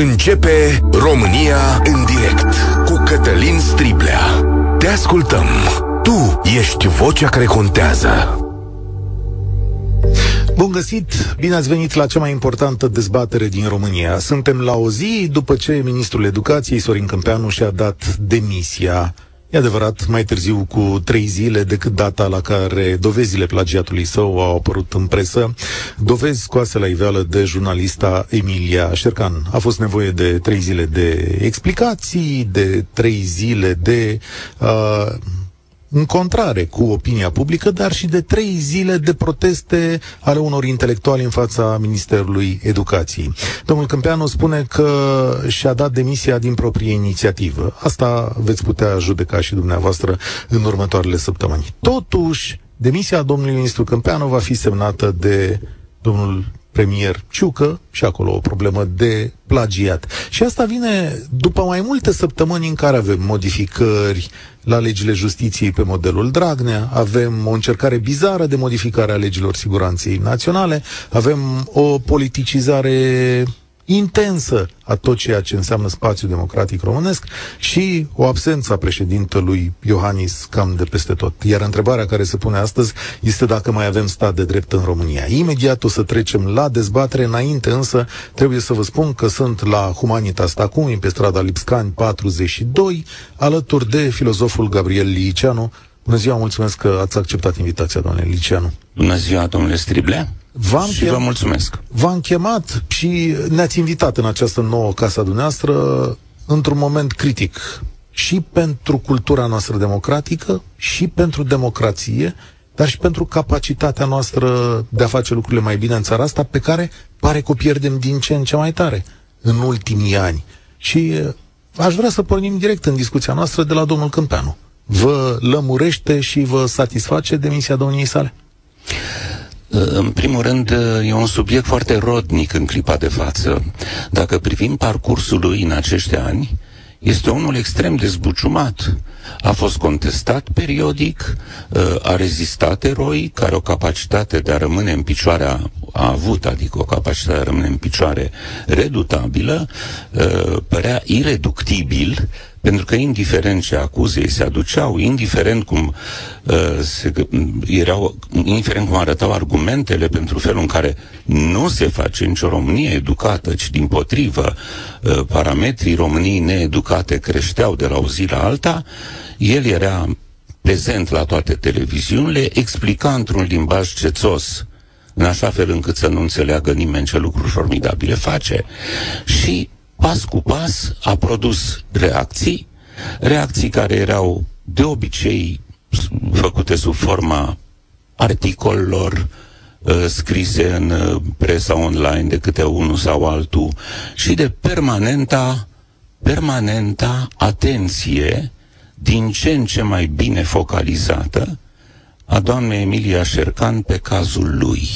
Începe România în direct cu Cătălin Striblea. Te ascultăm. Tu ești vocea care contează. Bun găsit! Bine ați venit la cea mai importantă dezbatere din România. Suntem la o zi după ce ministrul educației, Sorin Câmpeanu, și-a dat demisia E adevărat, mai târziu cu trei zile decât data la care dovezile plagiatului său au apărut în presă, dovezi scoase la iveală de jurnalista Emilia Șercan. A fost nevoie de trei zile de explicații, de trei zile de uh, încontrare cu opinia publică, dar și de trei zile de proteste ale unor intelectuali în fața Ministerului Educației. Domnul Câmpeanu spune că și-a dat demisia din proprie inițiativă. Asta veți putea judeca și dumneavoastră în următoarele săptămâni. Totuși, demisia domnului ministru Câmpeanu va fi semnată de domnul premier Ciucă și acolo o problemă de plagiat. Și asta vine după mai multe săptămâni în care avem modificări la legile justiției pe modelul Dragnea, avem o încercare bizară de modificare a legilor siguranței naționale, avem o politicizare intensă a tot ceea ce înseamnă spațiul democratic românesc și o absență a președintelui Iohannis cam de peste tot. Iar întrebarea care se pune astăzi este dacă mai avem stat de drept în România. Imediat o să trecem la dezbatere, înainte însă trebuie să vă spun că sunt la Humanitas acum, pe strada Lipscani 42, alături de filozoful Gabriel Liceanu. Bună ziua, mulțumesc că ați acceptat invitația, doamne Liceanu. Bună ziua, domnule Striblea. V-am și chem... vă mulțumesc. V-am chemat și ne-ați invitat în această nouă casa dumneavoastră într-un moment critic și pentru cultura noastră democratică și pentru democrație, dar și pentru capacitatea noastră de a face lucrurile mai bine în țara asta, pe care pare că o pierdem din ce în ce mai tare în ultimii ani. Și eh, aș vrea să pornim direct în discuția noastră de la domnul Câmpeanu. Vă lămurește și vă satisface demisia domniei sale? În primul rând, e un subiect foarte rodnic în clipa de față. Dacă privim parcursul lui în acești ani, este unul extrem de zbuciumat. A fost contestat periodic, a rezistat eroi care o capacitate de a rămâne în picioare a, a avut, adică o capacitate de a rămâne în picioare redutabilă, părea ireductibil, pentru că indiferent ce acuze se aduceau, indiferent cum uh, se, erau, indiferent cum arătau argumentele pentru felul în care nu se face nicio Românie educată, ci din potrivă uh, parametrii României needucate creșteau de la o zi la alta, el era prezent la toate televiziunile, explica într-un limbaj cețos în așa fel încât să nu înțeleagă nimeni ce lucruri formidabile face. Și pas cu pas a produs reacții, reacții care erau de obicei făcute sub forma articolelor uh, scrise în uh, presa online de câte unul sau altul și de permanenta, permanenta atenție din ce în ce mai bine focalizată a doamnei Emilia Șercan pe cazul lui.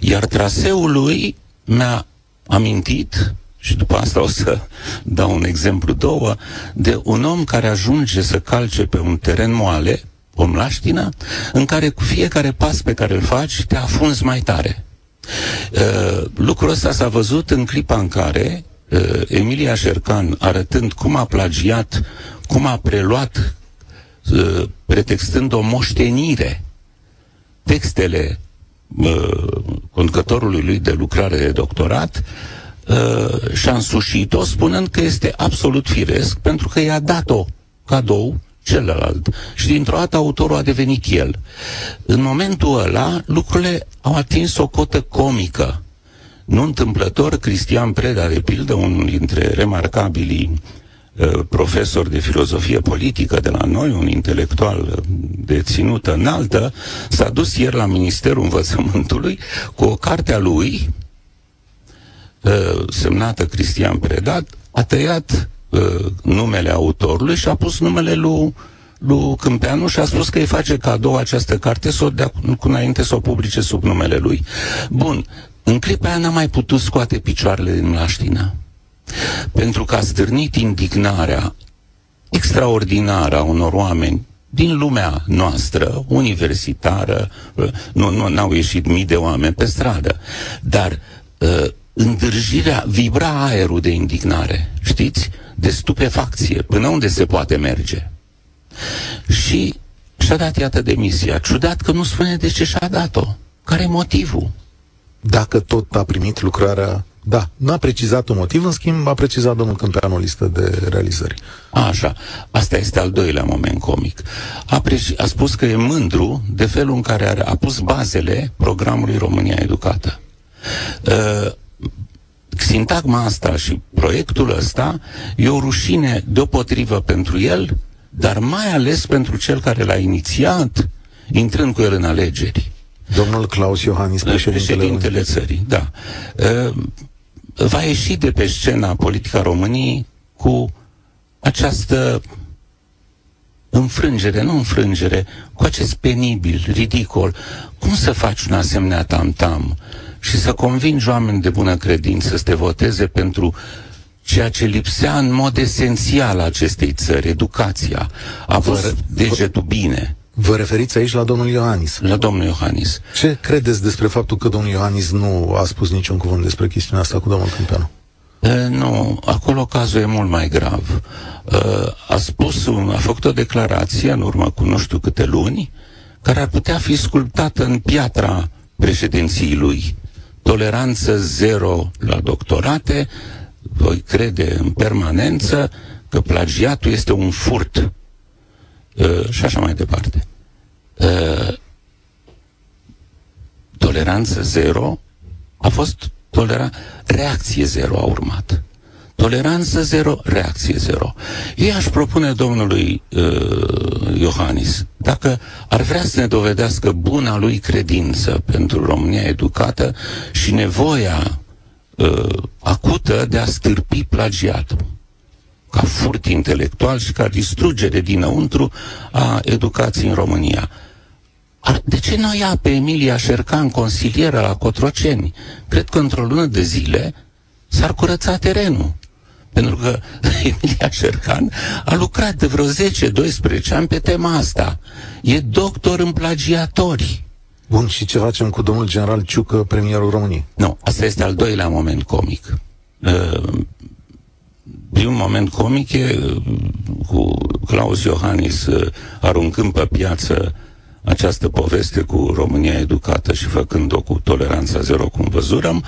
Iar traseul lui mi-a amintit și după asta o să dau un exemplu, două, de un om care ajunge să calce pe un teren moale, o mlaștină, în care cu fiecare pas pe care îl faci te afunzi mai tare. Uh, lucrul ăsta s-a văzut în clipa în care uh, Emilia Șercan, arătând cum a plagiat, cum a preluat, uh, pretextând o moștenire, textele uh, conducătorului lui de lucrare de doctorat, uh, și-a însușit-o spunând că este absolut firesc pentru că i-a dat-o cadou celălalt. Și dintr-o dată autorul a devenit el. În momentul ăla, lucrurile au atins o cotă comică. Nu întâmplător, Cristian Preda, de pildă, unul dintre remarcabilii uh, profesor de filozofie politică de la noi, un intelectual de ținută înaltă, s-a dus ieri la Ministerul Învățământului cu o carte a lui, uh, semnată Cristian Predat, a tăiat uh, numele autorului și a pus numele lui lui Câmpeanu și a spus că îi face cadou această carte să o dea cu înainte să o publice sub numele lui. Bun, în clipa aia n-a mai putut scoate picioarele din mlaștină. Pentru că a stârnit indignarea extraordinară a unor oameni din lumea noastră, universitară, uh, nu, nu n-au ieșit mii de oameni pe stradă, dar uh, îndârjirea, vibra aerul de indignare, știți? De stupefacție, până unde se poate merge. Și și-a dat, iată, demisia. Ciudat că nu spune de ce și-a dat-o. Care e motivul? Dacă tot a primit lucrarea da, n-a precizat un motiv, în schimb a precizat domnul Câmpeanu o listă de realizări. Așa, asta este al doilea moment comic. A, preci- a spus că e mândru de felul în care a, a pus bazele programului România Educată. Uh, sintagma asta și proiectul ăsta e o rușine deopotrivă pentru el, dar mai ales pentru cel care l-a inițiat, intrând cu el în alegeri. Domnul Claus Iohannis, președintele, președintele țării, da. Uh, va ieși de pe scena politica României cu această înfrângere, nu înfrângere, cu acest penibil, ridicol. Cum să faci un asemenea tam-tam și să convingi oameni de bună credință să te voteze pentru ceea ce lipsea în mod esențial acestei țări, educația. A fost degetul bine. Vă referiți aici la domnul Iohannis? La domnul Iohannis. Ce credeți despre faptul că domnul Iohannis nu a spus niciun cuvânt despre chestiunea asta cu domnul Câmpeanu? Uh, nu, acolo cazul e mult mai grav. Uh, a spus, un, a făcut o declarație în urmă cu nu știu câte luni, care ar putea fi sculptată în piatra președinției lui. Toleranță zero la doctorate, voi crede în permanență că plagiatul este un furt Uh, și așa mai departe. Uh, toleranță zero a fost tolera... reacție zero a urmat. Toleranță zero, reacție zero. Eu aș propune domnului uh, Iohannis, dacă ar vrea să ne dovedească buna lui credință pentru România educată și nevoia uh, acută de a stârpi plagiatul ca furt intelectual și ca distrugere dinăuntru a educației în România. De ce nu ia pe Emilia Șercan, consilieră la Cotroceni? Cred că într-o lună de zile s-ar curăța terenul. Pentru că Emilia Șercan a lucrat de vreo 10-12 ani pe tema asta. E doctor în plagiatori. Bun, și ce facem cu domnul general Ciucă, premierul României? Nu, asta este al doilea moment comic. Uh, primul moment comic e uh, cu Claus Iohannis uh, aruncând pe piață această poveste cu România educată și făcând-o cu toleranța zero, cum văzurăm.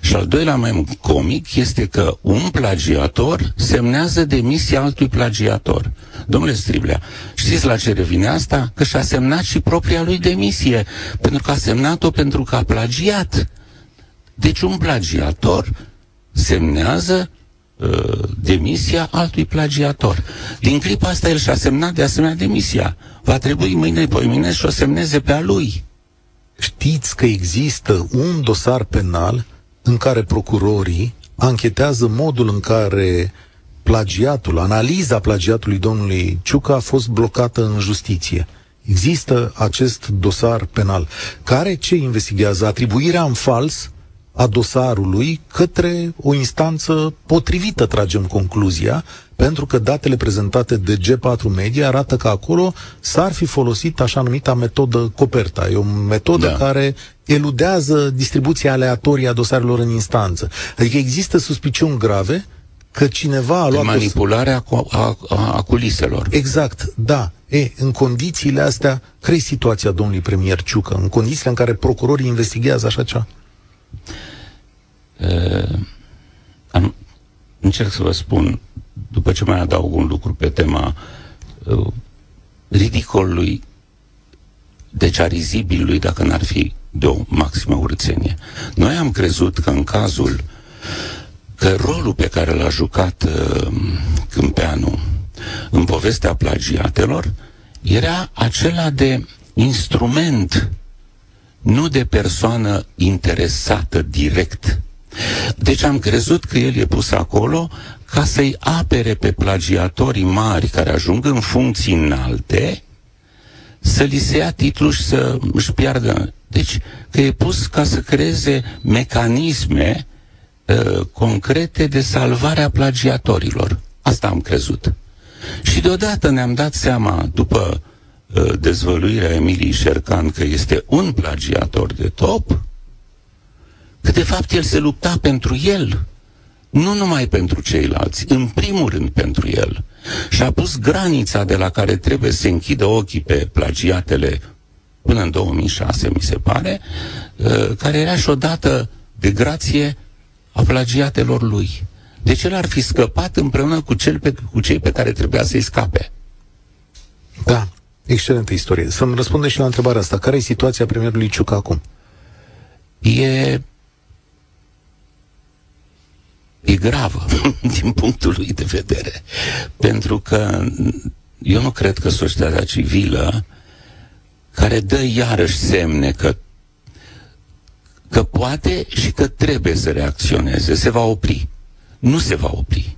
Și al doilea mai comic este că un plagiator semnează demisia altui plagiator. Domnule Striblea, știți la ce revine asta? Că și-a semnat și propria lui demisie, pentru că a semnat-o pentru că a plagiat. Deci un plagiator semnează Uh, demisia altui plagiator. Din clipa asta el și-a semnat de asemenea demisia. Va trebui mâine, mâine și o semneze pe a lui. Știți că există un dosar penal în care procurorii anchetează modul în care plagiatul, analiza plagiatului domnului Ciucă a fost blocată în justiție. Există acest dosar penal care ce investigează? Atribuirea în fals a dosarului către o instanță potrivită, tragem concluzia, pentru că datele prezentate de G4 Media arată că acolo s-ar fi folosit așa numita metodă Coperta. E o metodă da. care eludează distribuția aleatorie a dosarelor în instanță. Adică există suspiciuni grave că cineva a luat... De manipularea a, a, a culiselor. Exact, da. E, în condițiile astea, care e situația domnului premier Ciucă? În condițiile în care procurorii investigează așa ceva? Uh, am, încerc să vă spun, după ce mai adaug un lucru pe tema uh, ridicolului, deci a rizibilului, dacă n-ar fi de o maximă urțenie. Noi am crezut că în cazul că rolul pe care l-a jucat uh, Câmpeanu în povestea plagiatelor era acela de instrument, nu de persoană interesată direct deci am crezut că el e pus acolo ca să-i apere pe plagiatorii mari care ajung în funcții înalte, să li se ia titlul și să își piardă. Deci că e pus ca să creeze mecanisme uh, concrete de salvare a plagiatorilor. Asta am crezut. Și deodată ne-am dat seama, după uh, dezvăluirea Emilii Șercan, că este un plagiator de top, că de fapt el se lupta pentru el, nu numai pentru ceilalți, în primul rând pentru el. Și a pus granița de la care trebuie să se închidă ochii pe plagiatele până în 2006, mi se pare, uh, care era și o dată de grație a plagiatelor lui. Deci el ar fi scăpat împreună cu, cel pe, cu cei pe care trebuia să-i scape. Da, excelentă istorie. Să-mi răspunde și la întrebarea asta. Care e situația premierului Ciucă acum? E e gravă din punctul lui de vedere. Pentru că eu nu cred că societatea civilă care dă iarăși semne că că poate și că trebuie să reacționeze, se va opri. Nu se va opri.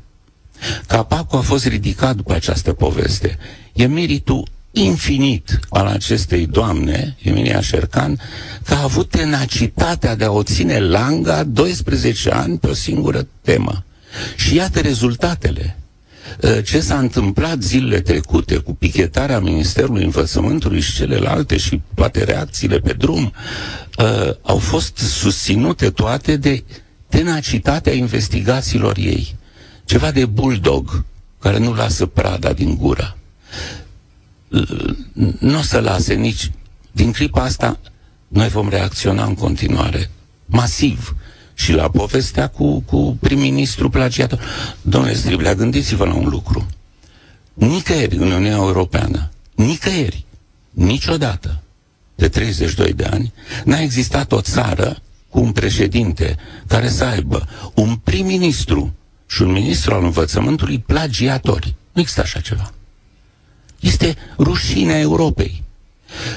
Capacul a fost ridicat după această poveste. E meritul infinit al acestei doamne, Emilia Șercan, că a avut tenacitatea de a o ține langa 12 ani pe o singură temă. Și iată rezultatele. Ă, ce s-a întâmplat zilele trecute cu pichetarea Ministerului Învățământului și celelalte și toate reacțiile pe drum ă, au fost susținute toate de tenacitatea investigațiilor ei. Ceva de bulldog care nu lasă prada din gură nu o să lase nici... Din clipa asta, noi vom reacționa în continuare, masiv, și la povestea cu, cu prim-ministru plagiator. Domnule Striblea, gândiți-vă la un lucru. Nicăieri în Uniunea Europeană, nicăieri, niciodată, de 32 de ani, n-a existat o țară cu un președinte care să aibă un prim-ministru și un ministru al învățământului plagiatori. Nu există așa ceva. Este rușinea Europei.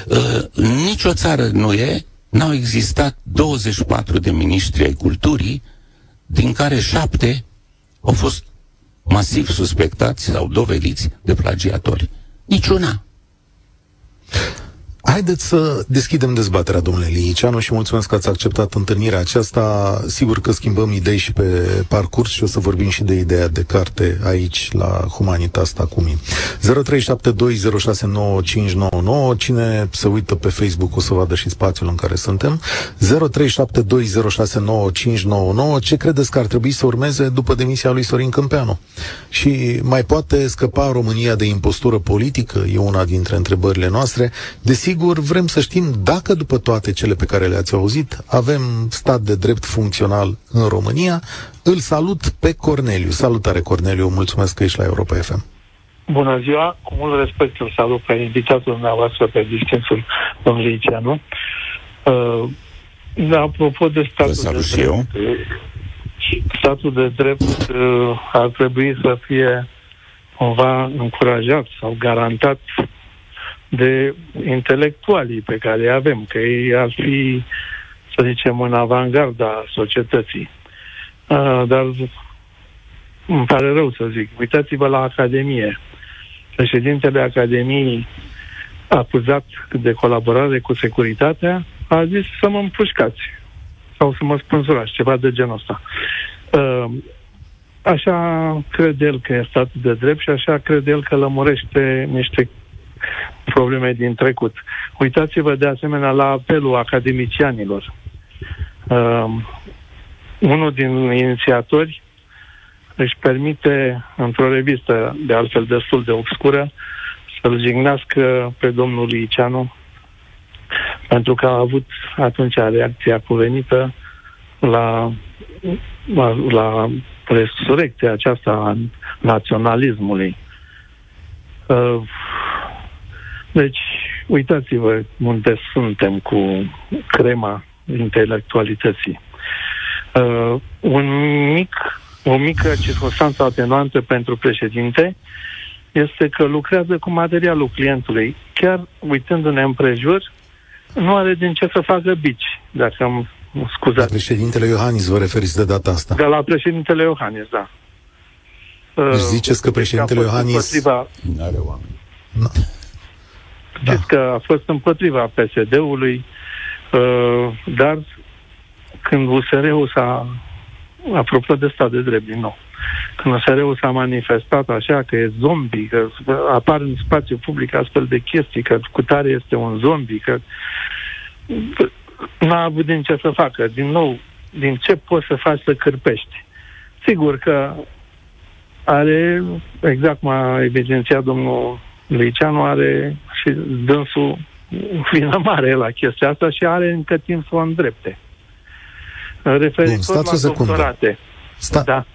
Uh, nicio țară nu e, n-au existat 24 de miniștri ai culturii, din care șapte au fost masiv suspectați sau dovediți de plagiatori. Niciuna. Haideți să deschidem dezbaterea, domnule Liceanu, și mulțumesc că ați acceptat întâlnirea aceasta. Sigur că schimbăm idei și pe parcurs și o să vorbim și de ideea de carte aici, la Humanitas Tacumi. 0372069599. Cine se uită pe Facebook o să vadă și spațiul în care suntem. 0372069599. Ce credeți că ar trebui să urmeze după demisia lui Sorin Câmpeanu? Și mai poate scăpa România de impostură politică? E una dintre întrebările noastre. Desigur, Sigur, vrem să știm dacă după toate cele pe care le-ați auzit, avem stat de drept funcțional în România. Îl salut pe Corneliu. Salutare, Corneliu, mulțumesc că ești la Europa FM. Bună ziua, cu mult respect îl salut pe invitatul dumneavoastră, pe distinsul domnului Iceanu. Uh, da, apropo de statul de drept, eu. statul de drept uh, ar trebui să fie cumva încurajat sau garantat de intelectualii pe care îi avem, că ei ar fi, să zicem, în avangarda societății. Uh, dar îmi pare rău să zic. Uitați-vă la Academie. Președintele Academiei, acuzat de colaborare cu securitatea, a zis să mă împușcați sau să mă spânzurați, ceva de genul ăsta. Uh, așa crede el că e statul de drept și așa crede el că lămurește niște probleme din trecut. Uitați-vă de asemenea la apelul academicianilor. Uh, unul din inițiatori își permite, într-o revistă de altfel destul de obscură, să-l jignească pe domnul Liceanu pentru că a avut atunci reacția cuvenită la, la, la resurecția aceasta a naționalismului. Uh, deci, uitați-vă unde suntem cu crema intelectualității. Uh, un mic, o mică circunstanță atenuantă pentru președinte este că lucrează cu materialul clientului. Chiar uitându-ne împrejur, nu are din ce să facă bici, dacă am scuzat. La președintele Iohannis vă referiți de data asta? De la președintele Iohannis, da. Deci ziceți că președintele Iohannis... Împotriva... Nu are oameni. No. Știți da. că a fost împotriva PSD-ului, uh, dar când USR-ul s-a, apropo de stat de drept din nou, când USR-ul s-a manifestat așa că e zombie, că apar în spațiu public astfel de chestii, că cu tare este un zombie, că n-a avut din ce să facă. Din nou, din ce poți să faci să cârpești. Sigur că are, exact cum a evidențiat domnul Liceanu, are și dânsul vină mare la chestia asta și are încă timp să o îndrepte. Referitor Bun, la doctorate. Sta- da.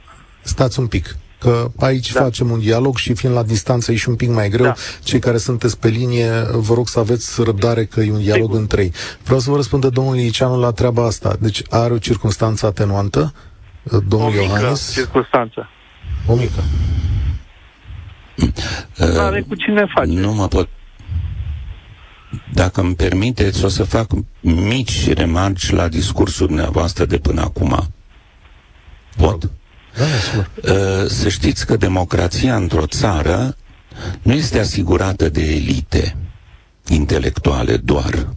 Stați un pic că aici da. facem un dialog și fiind la distanță e și un pic mai greu. Da. Cei care sunteți pe linie, vă rog să aveți răbdare că e un dialog Sigur. între ei. Vreau să vă răspundă domnul Iliceanu la treaba asta. Deci are o circunstanță atenuantă, domnul o mică Iohannis? circunstanță. O mică. Are cu cine face. Nu mă pot dacă îmi permiteți, o să fac mici remarci la discursul dumneavoastră de până acum. Pot? Da, uh, să știți că democrația într-o țară nu este asigurată de elite intelectuale doar.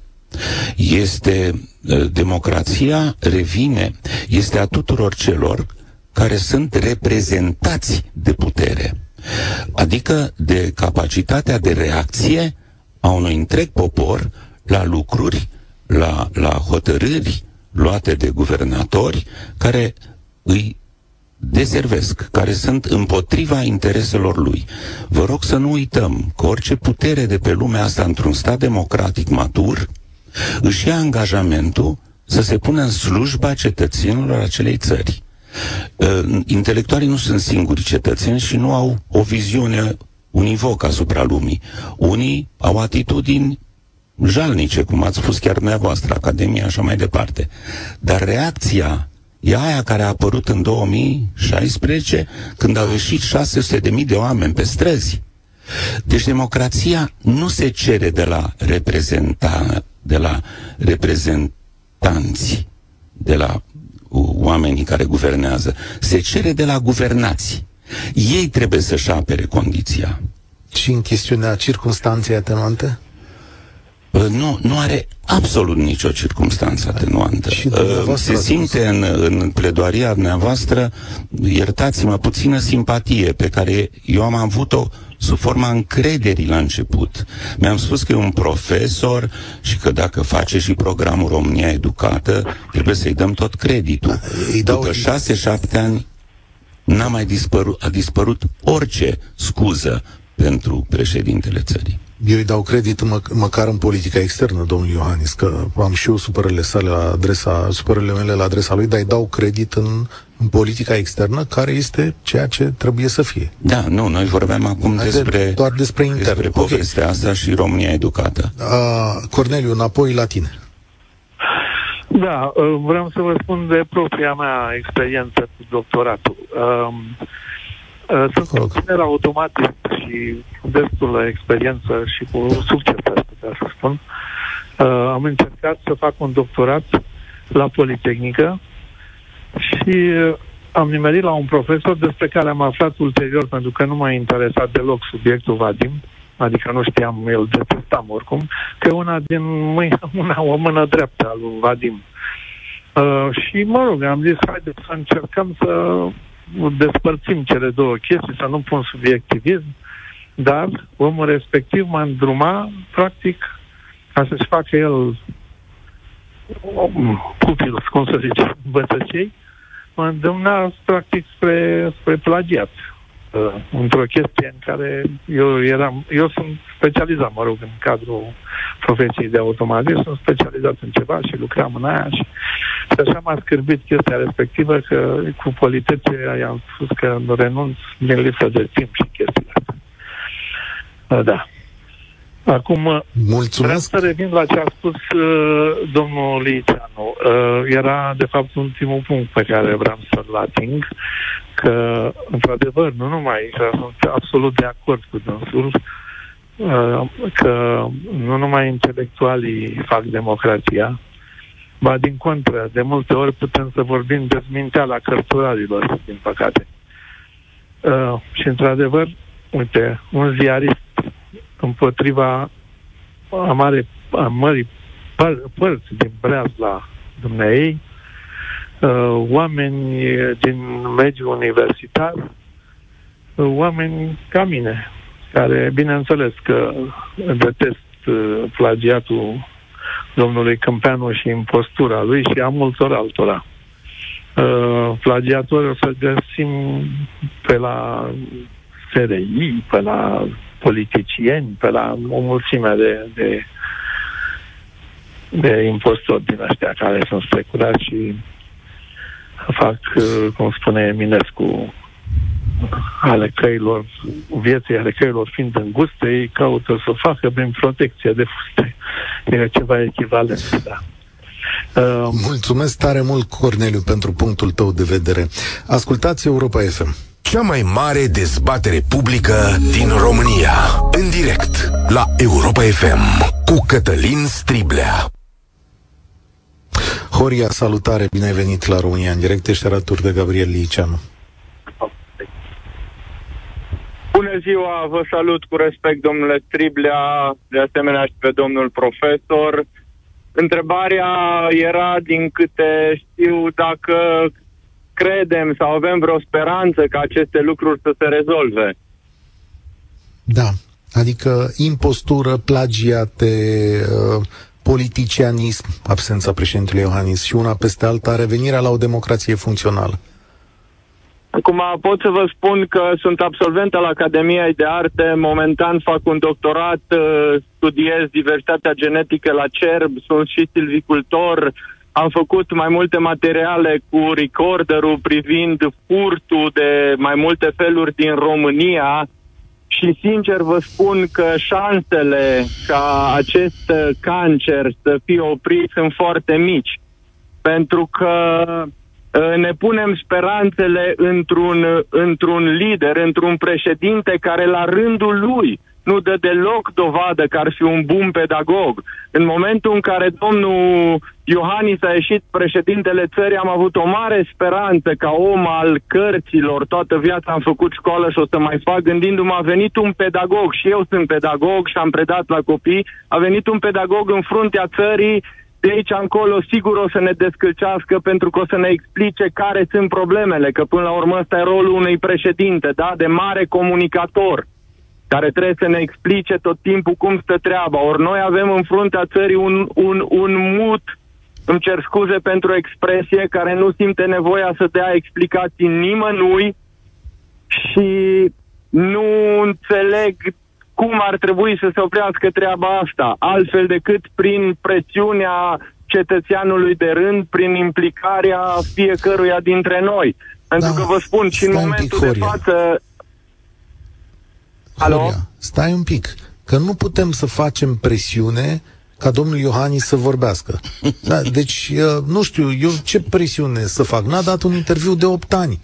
Este uh, democrația revine, este a tuturor celor care sunt reprezentați de putere. Adică de capacitatea de reacție a unui întreg popor la lucruri, la, la hotărâri luate de guvernatori care îi deservesc, care sunt împotriva intereselor lui. Vă rog să nu uităm că orice putere de pe lumea asta într-un stat democratic matur își ia angajamentul să se pună în slujba cetățenilor acelei țări. Uh, intelectualii nu sunt singuri cetățeni și nu au o viziune univoc asupra lumii. Unii au atitudini jalnice, cum ați spus chiar dumneavoastră, Academia, așa mai departe. Dar reacția e aia care a apărut în 2016, când au ieșit 600.000 de oameni pe străzi. Deci democrația nu se cere de la reprezenta, de la reprezentanți, de la oamenii care guvernează, se cere de la guvernați. Ei trebuie să-și apere condiția. Și în chestiunea circunstanței atenuante? Nu, nu are absolut nicio circunstanță atenuantă. Și Se simte în, în pledoaria dumneavoastră, iertați-mă, puțină simpatie pe care eu am avut-o sub forma încrederii la început. Mi-am spus că e un profesor și că dacă face și programul România Educată, trebuie să-i dăm tot creditul. Îi dau... După șase-șapte ani n-a mai dispărut, a dispărut orice scuză pentru președintele țării. Eu îi dau credit mă, măcar în politica externă, domnul Iohannis, că am și eu supărările sale la adresa, supărările mele la adresa lui, dar îi dau credit în, în politica externă, care este ceea ce trebuie să fie. Da, nu, noi vorbeam acum de, despre, doar despre intern. Despre povestea okay. asta și România educată. Uh, Corneliu, înapoi la tine. Da, uh, vreau să vă spun de propria mea experiență cu doctoratul. Um, uh, sunt tiner automatist și cu destulă experiență și cu succes, aș putea să spun. Uh, am încercat să fac un doctorat la Politehnică și am nimerit la un profesor despre care am aflat ulterior, pentru că nu m-a interesat deloc subiectul Vadim, adică nu știam, el detestam oricum, că una din mâini, una, o mână dreaptă al lui Vadim. Uh, și, mă rog, am zis, haideți să încercăm să despărțim cele două chestii, să nu pun subiectivism, dar omul respectiv m-a îndruma, practic, ca să-și facă el cupil, cum să zice, bătăcei, mă îndrumna, practic, spre, spre plagiat uh, într-o chestie în care eu eram, eu sunt specializat, mă rog, în cadrul profesiei de automatism, sunt specializat în ceva și lucram în aia și, și așa m-a scârbit chestia respectivă că cu politețe i-am spus că renunț din lipsă de timp și chestiile astea. Uh, da. Acum, Mulțumesc. vreau să revin la ce a spus uh, domnul Liceanu. Uh, era, de fapt, ultimul punct pe care vreau să-l ating, că, într-adevăr, nu numai, că sunt absolut de acord cu dânsul, uh, că nu numai intelectualii fac democrația, ba din contră, de multe ori putem să vorbim dezminteala cărturarilor, din păcate. Uh, și, într-adevăr, uite, un ziarist împotriva a, mare, a mării păr- părți din la dumneei, uh, oameni din mediul universitar, uh, oameni ca mine, care, bineînțeles că detest uh, plagiatul domnului Câmpeanu și impostura lui și a multor altora. uh, plagiatori o să găsim pe la SRI, pe la politicieni, pe la o mulțime de, de, de impostori din ăștia care sunt speculați și fac, uh, cum spune Eminescu, ale căilor, vieții ale căilor fiind înguste, ei caută să facă prin protecție de fuste. E ceva echivalent, da. Uh, Mulțumesc tare mult, Corneliu, pentru punctul tău de vedere. Ascultați Europa FM. Cea mai mare dezbatere publică din România. În direct la Europa FM cu Cătălin Striblea. Horia, salutare, bine ai venit la România în direct, ești alături de Gabriel Liceanu. Bună ziua, vă salut cu respect, domnule Striblea, de asemenea și pe domnul profesor. Întrebarea era, din câte știu, dacă credem sau avem vreo speranță ca aceste lucruri să se rezolve. Da, adică impostură, plagiate, uh, politicianism, absența președintelui Iohannis și una peste alta, revenirea la o democrație funcțională. Acum pot să vă spun că sunt absolvent al Academiei de Arte, momentan fac un doctorat, uh, studiez diversitatea genetică la CERB, sunt și silvicultor, am făcut mai multe materiale cu recorderul privind furtul de mai multe feluri din România și sincer vă spun că șansele ca acest cancer să fie oprit sunt foarte mici. Pentru că Uh, ne punem speranțele într-un, într-un lider, într-un președinte care la rândul lui nu dă deloc dovadă că ar fi un bun pedagog. În momentul în care domnul Iohannis a ieșit președintele țării, am avut o mare speranță ca om al cărților, toată viața am făcut școală și o să mai fac, gândindu-mă, a venit un pedagog și eu sunt pedagog și am predat la copii, a venit un pedagog în fruntea țării de aici încolo sigur o să ne descălcească pentru că o să ne explice care sunt problemele, că până la urmă ăsta e rolul unui președinte, da, de mare comunicator, care trebuie să ne explice tot timpul cum stă treaba. Ori noi avem în fruntea țării un, un, un mut, îmi cer scuze pentru expresie, care nu simte nevoia să dea explicații nimănui și nu înțeleg cum ar trebui să se oprească treaba asta, altfel decât prin presiunea cetățeanului de rând, prin implicarea fiecăruia dintre noi. Pentru da, că vă spun, și în momentul pic, de față... Alo? Horia, stai un pic, că nu putem să facem presiune ca domnul Iohannis să vorbească. Da, deci, uh, nu știu, eu ce presiune să fac? N-a dat un interviu de 8 ani.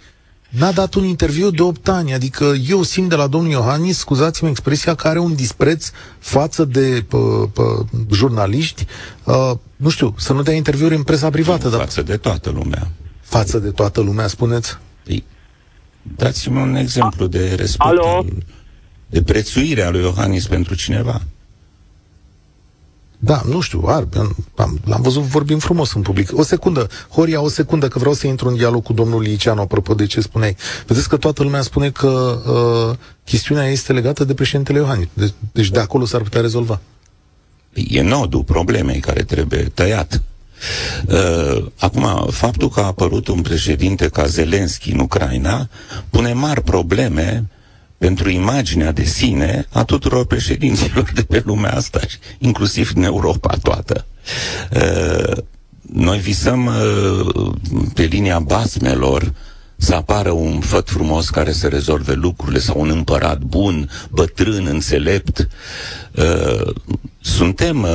N-a dat un interviu de 8 ani, adică eu simt de la domnul Iohannis, scuzați-mi expresia, că are un dispreț față de pă, pă, jurnaliști, uh, nu știu, să nu dea interviuri în presa privată. Nu, dar... Față de toată lumea. Față de toată lumea, spuneți? Ei, dați-mi un exemplu de respect, Alo? De prețuire a lui Iohannis pentru cineva. Da, nu știu, ar, am, l-am văzut vorbim frumos în public. O secundă, Horia, o secundă, că vreau să intru în dialog cu domnul Liceanu, apropo de ce spuneai. Vedeți că toată lumea spune că uh, chestiunea este legată de președintele Iohannis. De, deci de acolo s-ar putea rezolva. E nodul problemei care trebuie tăiat. Uh, acum, faptul că a apărut un președinte ca Zelenski în Ucraina pune mari probleme pentru imaginea de sine a tuturor președinților de pe lumea asta, inclusiv în Europa toată. Uh, noi visăm uh, pe linia basmelor să apară un făt frumos care să rezolve lucrurile sau un împărat bun, bătrân, înțelept. Uh, suntem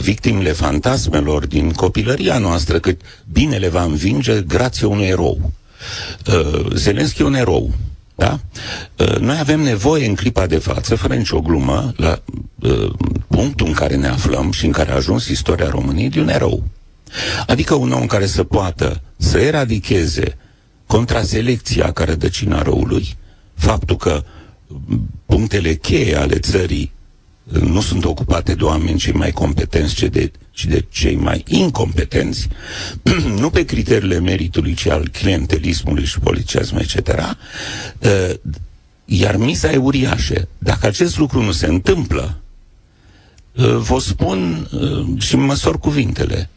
victimele fantasmelor din copilăria noastră, că binele va învinge grație unui erou. Zelenski e un erou da? Uh, noi avem nevoie în clipa de față, fără nicio glumă, la uh, punctul în care ne aflăm și în care a ajuns istoria României, de un erou. Adică un om care să poată să eradicheze contra selecția care rădăcina răului, faptul că punctele cheie ale țării nu sunt ocupate de oameni cei mai competenți, ci de, ci de cei mai incompetenți, nu pe criteriile meritului, ci al clientelismului și polițiasm, etc., uh, iar misa e uriașă. Dacă acest lucru nu se întâmplă, uh, vă spun uh, și măsor cuvintele.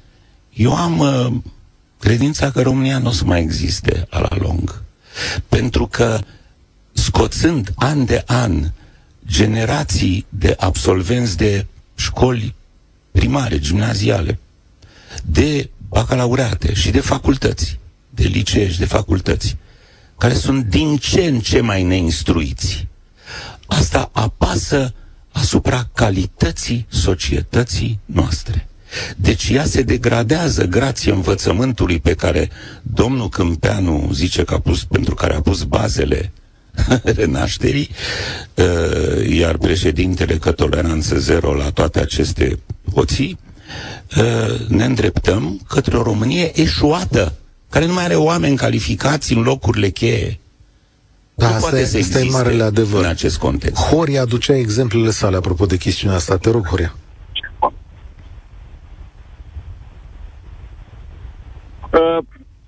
Eu am Credința că România nu o să mai existe a la lung. Pentru că scoțând an de an generații de absolvenți de școli primare, gimnaziale, de bacalaureate și de facultăți, de licee și de facultăți, care sunt din ce în ce mai neinstruiți. Asta apasă asupra calității societății noastre. Deci ea se degradează grație învățământului pe care domnul Câmpeanu zice că a pus, pentru care a pus bazele renașterii, uh, iar președintele că toleranță zero la toate aceste hoții, uh, ne îndreptăm către o Românie eșuată, care nu mai are oameni calificați în locurile cheie. Da, nu asta, e, asta e marele adevăr. În acest context. Horia aducea exemplele sale apropo de chestiunea asta. Te rog, Horia. Uh,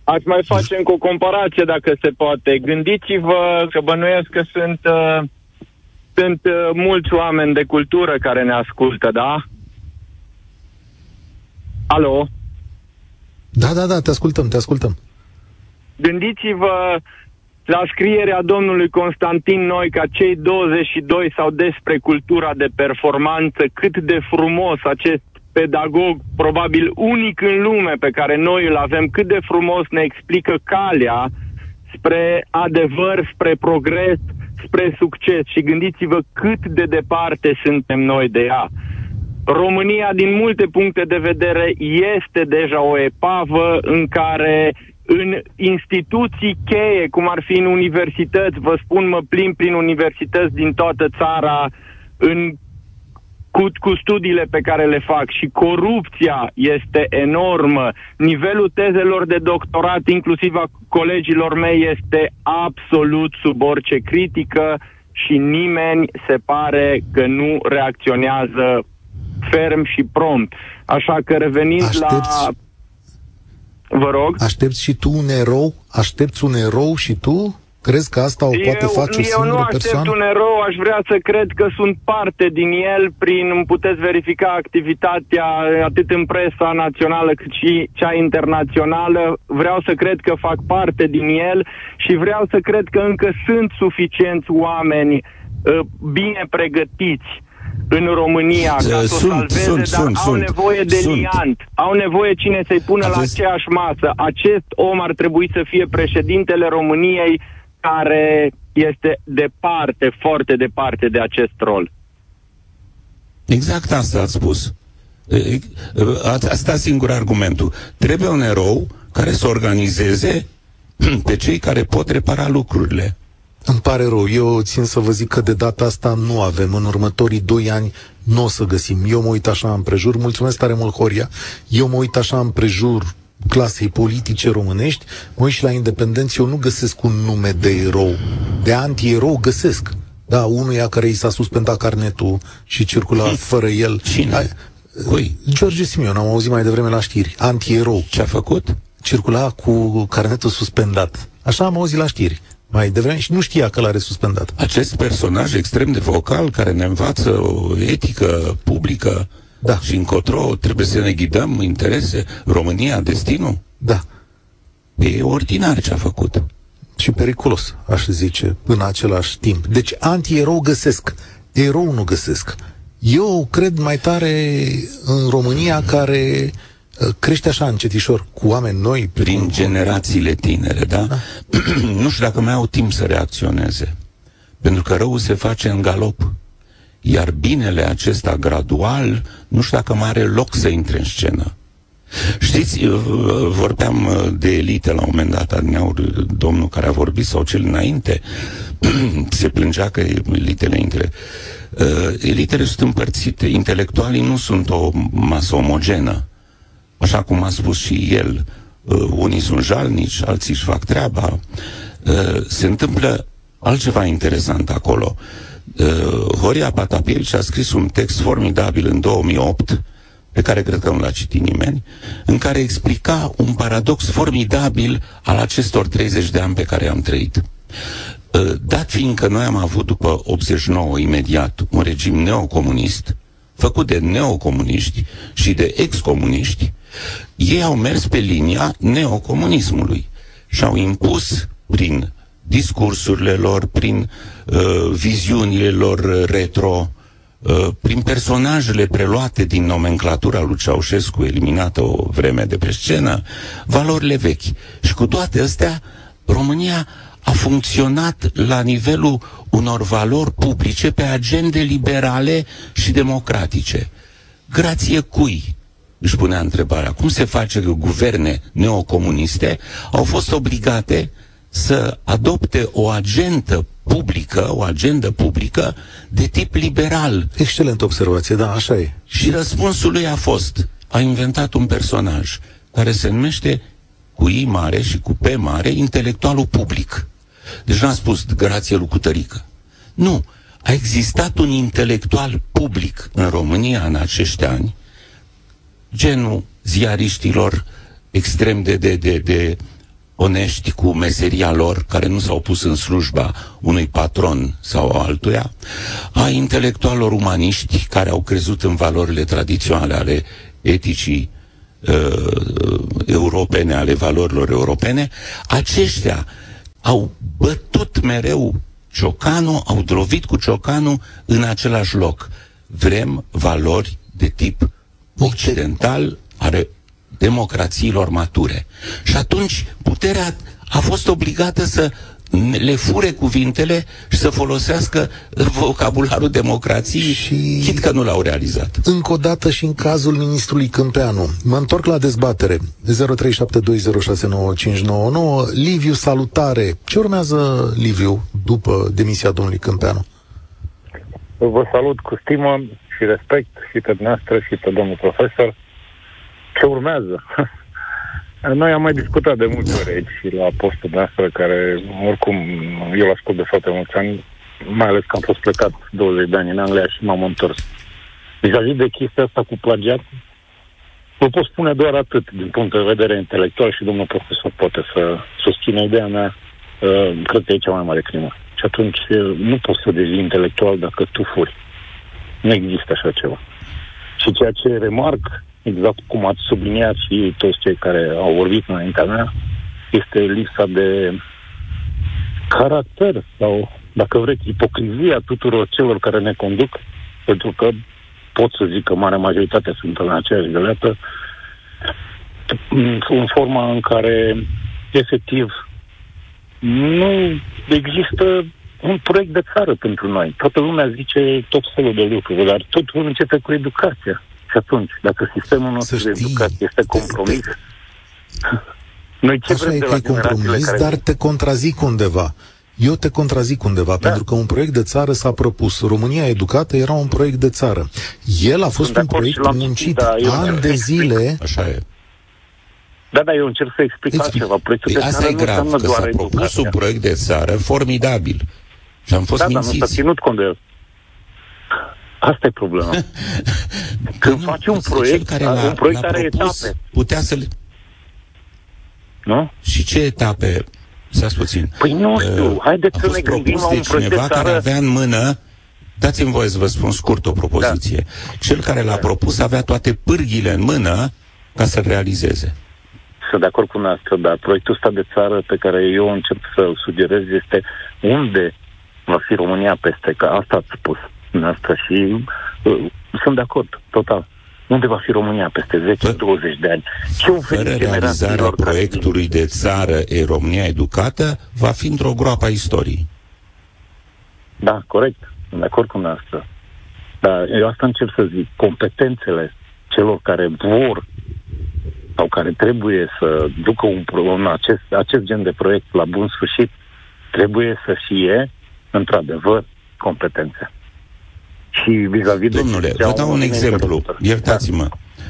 aș mai face încă o comparație, dacă se poate. Gândiți-vă că bănuiesc că sunt, uh, sunt uh, mulți oameni de cultură care ne ascultă, da? Alo? Da, da, da, te ascultăm, te ascultăm. Gândiți-vă la scrierea domnului Constantin Noica, cei 22 sau despre cultura de performanță, cât de frumos acest pedagog, probabil unic în lume pe care noi îl avem, cât de frumos ne explică calea spre adevăr, spre progres, spre succes. Și gândiți-vă cât de departe suntem noi de ea. România, din multe puncte de vedere, este deja o epavă în care în instituții cheie, cum ar fi în universități, vă spun, mă plim prin universități din toată țara, în cu, cu studiile pe care le fac și corupția este enormă. Nivelul tezelor de doctorat, inclusiv a colegilor mei, este absolut sub orice critică și nimeni se pare că nu reacționează ferm și prompt. Așa că revenind Aștepți... la Vă rog. Aștepți și tu un erou? Aștepți un erou și tu? Crezi că asta o eu, poate face o singură Eu nu aștept persoană? un erou, aș vrea să cred că sunt parte din el prin, puteți verifica activitatea atât în presa națională cât și cea internațională. Vreau să cred că fac parte din el și vreau să cred că încă sunt suficienți oameni uh, bine pregătiți în România ca să sunt, o salveze, sunt, dar sunt, au sunt, nevoie de sunt. liant. Au nevoie cine să-i pună Aveți... la aceeași masă. Acest om ar trebui să fie președintele României care este departe, foarte departe de acest rol. Exact asta ați spus. Asta e singur argumentul. Trebuie un erou care să organizeze pe cei care pot repara lucrurile. Îmi pare rău, eu țin să vă zic că de data asta nu avem. În următorii doi ani nu o să găsim. Eu mă uit așa împrejur, mulțumesc tare mult, Horia, eu mă uit așa împrejur clasei politice românești, mă uit și la independenți, eu nu găsesc un nume de erou. De anti-erou găsesc. Da, unuia care i s-a suspendat carnetul și circula fără el. Cine? Ai, Cui? George Simion, am auzit mai devreme la știri. Anti-erou. Ce a făcut? Circula cu carnetul suspendat. Așa am auzit la știri mai devreme și nu știa că l-are suspendat. Acest personaj extrem de vocal care ne învață o etică publică da. și încotro trebuie să ne ghidăm interese, România, destinul? Da. E ordinar ce a făcut. Și periculos, aș zice, în același timp. Deci anti-erou găsesc, erou nu găsesc. Eu cred mai tare în România care Uh, crește așa încetișor cu oameni noi. Prin cu... generațiile tinere, da? da. nu știu dacă mai au timp să reacționeze. Pentru că răul se face în galop. Iar binele acesta gradual, nu știu dacă mai are loc să intre în scenă. Știți, uh, vorbeam uh, de elite la un moment dat, adineaur, domnul care a vorbit sau cel înainte, se plângea că elitele intre. Elitele sunt împărțite, intelectualii nu sunt o masă omogenă așa cum a spus și el, uh, unii sunt jalnici, alții își fac treaba. Uh, se întâmplă altceva interesant acolo. Uh, Horia Patapievici a scris un text formidabil în 2008, pe care cred că nu l-a citit nimeni, în care explica un paradox formidabil al acestor 30 de ani pe care am trăit. Dat fiindcă noi am avut după 89 imediat un regim neocomunist, făcut de neocomuniști și de excomuniști, Ei au mers pe linia neocomunismului și au impus prin discursurile lor, prin uh, viziunile lor retro, uh, prin personajele preluate din nomenclatura lui Ceaușescu, eliminată o vreme de pe scenă, valorile vechi. Și cu toate astea, România a funcționat la nivelul unor valori publice pe agende liberale și democratice. Grație cui? Își punea întrebarea. Cum se face că guverne neocomuniste au fost obligate să adopte o agendă publică, o agendă publică de tip liberal. Excelent observație, da, așa e. Și răspunsul lui a fost, a inventat un personaj care se numește cu I mare și cu P mare, intelectualul public. Deci n-a spus grație lui Cutărică. Nu. A existat un intelectual public în România în acești ani, genul ziariștilor extrem de, de, de, de onești cu meseria lor, care nu s-au pus în slujba unui patron sau altuia, a intelectualilor umaniști care au crezut în valorile tradiționale ale eticii uh, europene, ale valorilor europene, aceștia au bătut mereu ciocanul, au drovit cu ciocanul în același loc. Vrem valori de tip occidental, are democrațiilor mature. Și atunci puterea a fost obligată să le fure cuvintele și să folosească vocabularul democrației, și chit că nu l-au realizat. Încă o dată și în cazul ministrului Câmpeanu. Mă întorc la dezbatere. 0372069599. Liviu, salutare! Ce urmează, Liviu, după demisia domnului Câmpeanu? Vă salut cu stimă și respect și pe dumneavoastră și pe domnul profesor. Ce urmează? Noi am mai discutat de multe ori aici și la postul noastră, care oricum eu l-ascult de foarte mulți ani, mai ales că am fost plecat 20 de ani în Anglia și m-am întors. Vis-a-vis de chestia asta cu plagiat, vă pot spune doar atât din punct de vedere intelectual și domnul profesor poate să susțină ideea mea. Uh, cred că e cea mai mare crimă. Și atunci uh, nu poți să devii intelectual dacă tu furi. Nu există așa ceva. Și ceea ce remarc exact cum ați subliniat și toți cei care au vorbit înaintea mea, este lipsa de caracter sau, dacă vreți, ipocrizia tuturor celor care ne conduc, pentru că pot să zic că marea majoritate sunt în aceeași găleată, în forma în care, efectiv, nu există un proiect de țară pentru noi. Toată lumea zice tot felul de lucruri, dar totul începe cu educația. Și atunci, dacă sistemul nostru de educație este compromis, noi ce Așa vrem e de la compromis, care... dar te contrazic undeva. Eu te contrazic undeva, da. pentru că un proiect de țară s-a propus. România Educată era un proiect de țară. El a fost Sunt un proiect muncit da, ani de zile. Așa e. Da, da, eu încerc să explic Explic. altceva. Proiectul păi de asta țară e grav, că s-a propus educația. un proiect de țară formidabil. Și am fost da, mințiți. Da, nu s-a ținut cont de el. Asta e problema. Când nu, faci un proiect, care un proiect are etape. Putea să le... Nu? Și ce etape? Să puțin. Păi nu știu, uh, haideți să ne gândim la un proiect cineva care avea în mână Dați-mi voie să vă spun scurt o propoziție. Da. Cel care l-a propus avea toate pârghile în mână ca să-l realizeze. Sunt de acord cu noastră, dar proiectul ăsta de țară pe care eu încep să-l sugerez este unde va fi România peste, că asta ați spus noastră și uh, sunt de acord, total. Unde va fi România peste 10-20 de ani? Ce Fără realizarea proiectului de țară e România educată, va fi într-o groapă a istoriei. Da, corect. Sunt de acord cu noastră. Dar eu asta încerc să zic. Competențele celor care vor sau care trebuie să ducă un, un acest, acest gen de proiect la bun sfârșit, trebuie să fie, într-adevăr, competențe și vis-a-vis Domnule, de vă dau un exemplu, iertați-mă.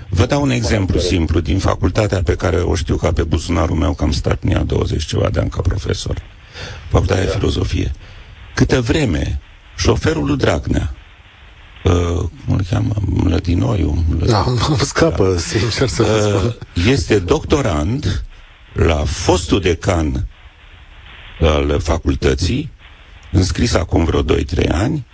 Vă dau un exemplu simplu din facultatea pe care o știu ca pe buzunarul meu, că am stat în ea 20 ceva de ani ca profesor. Facultatea de filozofie. Câte vreme șoferul lui Dragnea, uh, cum îl cheamă, Mlădinoiu, Da, mă scapă, sincer să uh, Este doctorand la fostul decan al facultății, înscris acum vreo 2-3 ani,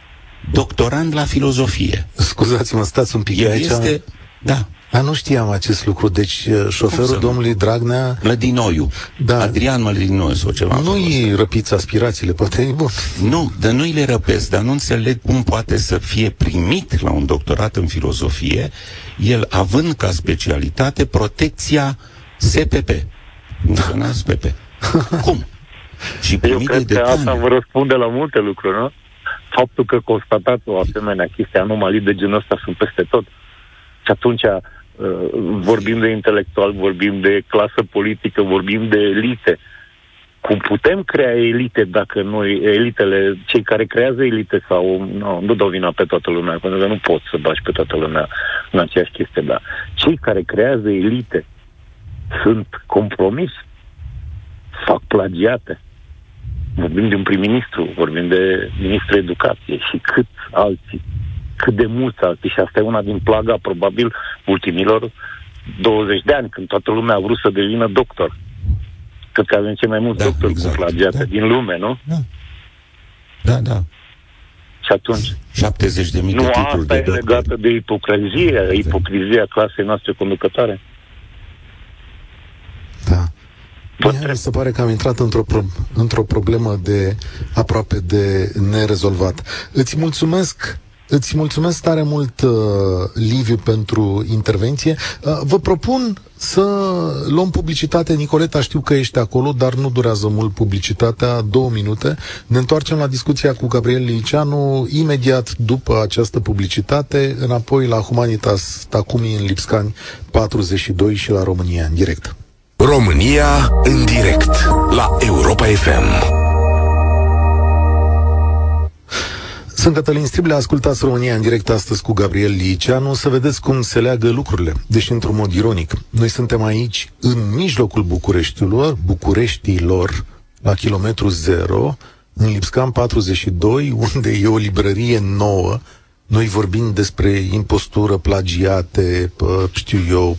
doctorand la filozofie. Scuzați-mă, stați un pic El aici. Este, da, Dar nu știam acest lucru. Deci uh, șoferul domnului Dragnea... Mlădinoiu. Da. Adrian Mlădinoiu sau ceva. Nu îi răpiți aspirațiile, poate e bun. Nu, dar nu îi le răpesc, dar nu înțeleg cum poate să fie primit la un doctorat în filozofie, el având ca specialitate protecția SPP. Nu SPP. cum? Și Eu cred că asta vă răspunde la multe lucruri, nu? Faptul că constatați o asemenea chestie, anomalii de genul ăsta sunt peste tot. Și atunci uh, vorbim de intelectual, vorbim de clasă politică, vorbim de elite. Cum putem crea elite dacă noi, elitele, cei care creează elite sau, nu, nu dau vina pe toată lumea, pentru că nu poți să bagi pe toată lumea în aceeași chestie, dar cei care creează elite sunt compromis, fac plagiate, vorbim de un prim-ministru, vorbim de ministrul educației și cât alții, cât de mulți alții. Și asta e una din plaga, probabil, ultimilor 20 de ani, când toată lumea a vrut să devină doctor. Cred că avem cei mai mulți da, doctori exact. cu plagiate da. din lume, nu? Da. Da, da. Și atunci... 70 de mii Nu, de titluri asta de e legată de ipocrizie, ipocrizia clasei noastre conducătoare. Da. Mie mi se pare că am intrat într-o, pro- într-o problemă de aproape de nerezolvat. Îți mulțumesc Îți mulțumesc tare mult, uh, Liviu, pentru intervenție. Uh, vă propun să luăm publicitate. Nicoleta, știu că ești acolo, dar nu durează mult publicitatea, două minute. Ne întoarcem la discuția cu Gabriel Liceanu imediat după această publicitate, înapoi la Humanitas Tacumi în Lipscani 42 și la România în direct. România în direct la Europa FM. Sunt Cătălin Striblea, ascultați România în direct astăzi cu Gabriel Liceanu, să vedeți cum se leagă lucrurile, deși într-un mod ironic. Noi suntem aici, în mijlocul Bucureștilor, Bucureștilor, la kilometru zero, în Lipscam 42, unde e o librărie nouă, noi vorbim despre impostură, plagiate, știu eu,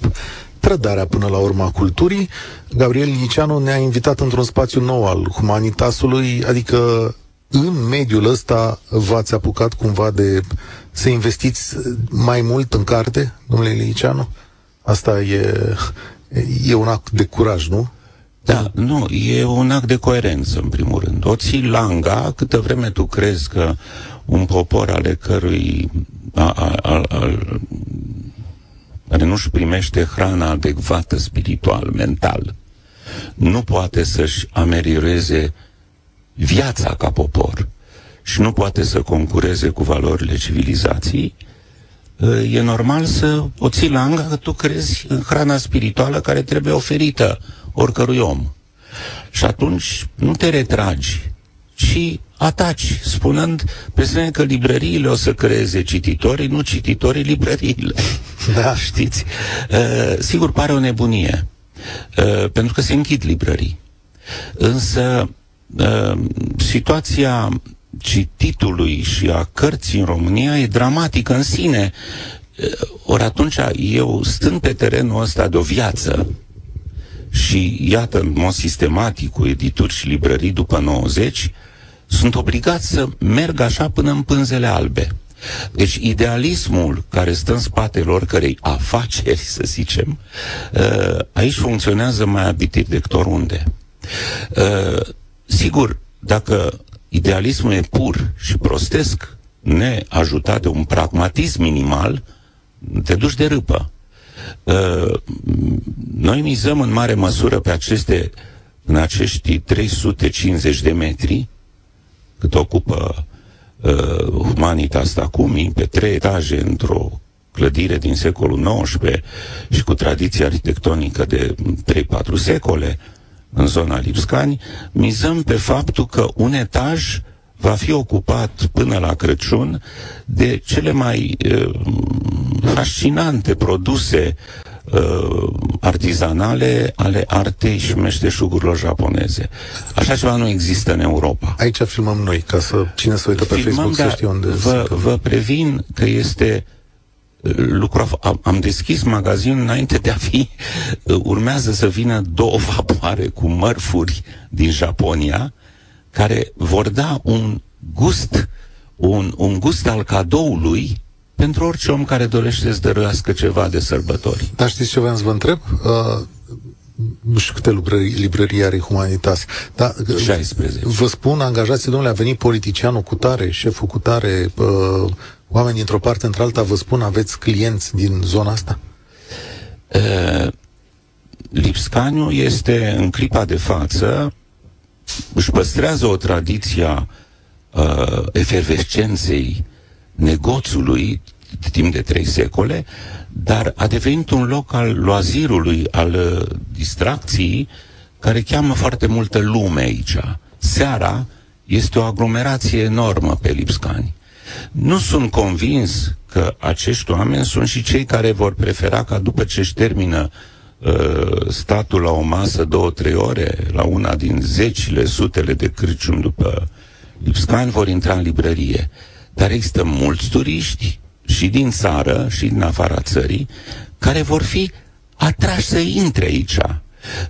trădarea până la urma culturii. Gabriel Liceanu ne-a invitat într-un spațiu nou al humanitasului, adică în mediul ăsta v-ați apucat cumva de să investiți mai mult în carte, domnule Liceanu? Asta e, e un act de curaj, nu? Da, nu, e un act de coerență, în primul rând. O ții langa câtă vreme tu crezi că un popor ale cărui a, a, a, a, care nu-și primește hrana adecvată spiritual, mental, nu poate să-și amelioreze viața ca popor și nu poate să concureze cu valorile civilizației, e normal să o ții langa că tu crezi în hrana spirituală care trebuie oferită oricărui om. Și atunci nu te retragi, ci ataci, spunând pe că librăriile o să creeze cititorii, nu cititorii librăriile. Da. Știți? Uh, sigur, pare o nebunie, uh, pentru că se închid librării. Însă, uh, situația cititului și a cărții în România e dramatică în sine. Uh, ori atunci eu, stând pe terenul ăsta de o viață, și iată, în mod sistematic, cu edituri și librării după 90, sunt obligați să merg așa până în pânzele albe. Deci idealismul care stă în spatele oricărei afaceri, să zicem, uh, aici funcționează mai abitiv decât oriunde. Uh, sigur, dacă idealismul e pur și prostesc, neajutat de un pragmatism minimal, te duci de râpă. Uh, noi mizăm în mare măsură pe aceste, în acești 350 de metri, cât ocupă uh, Humanitas Tacumi, pe trei etaje într-o clădire din secolul XIX și cu tradiție arhitectonică de 3-4 secole în zona Lipscani, mizăm pe faptul că un etaj va fi ocupat până la Crăciun de cele mai uh, fascinante produse uh, artizanale ale artei și meșteșugurilor japoneze. Așa ceva nu există în Europa. Aici filmăm noi, ca să cine să uită pe filmăm, Facebook să știe unde vă, vă previn că este uh, lucru, am, am deschis magazinul înainte de a fi, uh, urmează să vină două vapoare cu mărfuri din Japonia, care vor da un gust, un, un gust al cadoului pentru orice om care dorește să dăruiască ceva de sărbători. Dar știți ce vreau să vă întreb? Uh, nu știu câte librării, librării are Humanitas. Dar, 16. Vă spun, angajații, domnule, a venit politicianul cu tare, șeful cu tare, uh, oameni dintr-o parte într-alta, vă spun, aveți clienți din zona asta? Uh, Lipscaniu este în clipa de față, își păstrează o tradiție uh, efervescenței negoțului timp de trei secole, dar a devenit un loc al loazirului, al uh, distracției, care cheamă foarte multă lume aici. Seara este o aglomerație enormă pe Lipscani. Nu sunt convins că acești oameni sunt și cei care vor prefera ca după ce își termină uh, statul la o masă două, trei ore, la una din zecile, sutele de Crăciun după Lipscani, vor intra în librărie. Dar există mulți turiști și din țară și din afara țării care vor fi atrași să intre aici.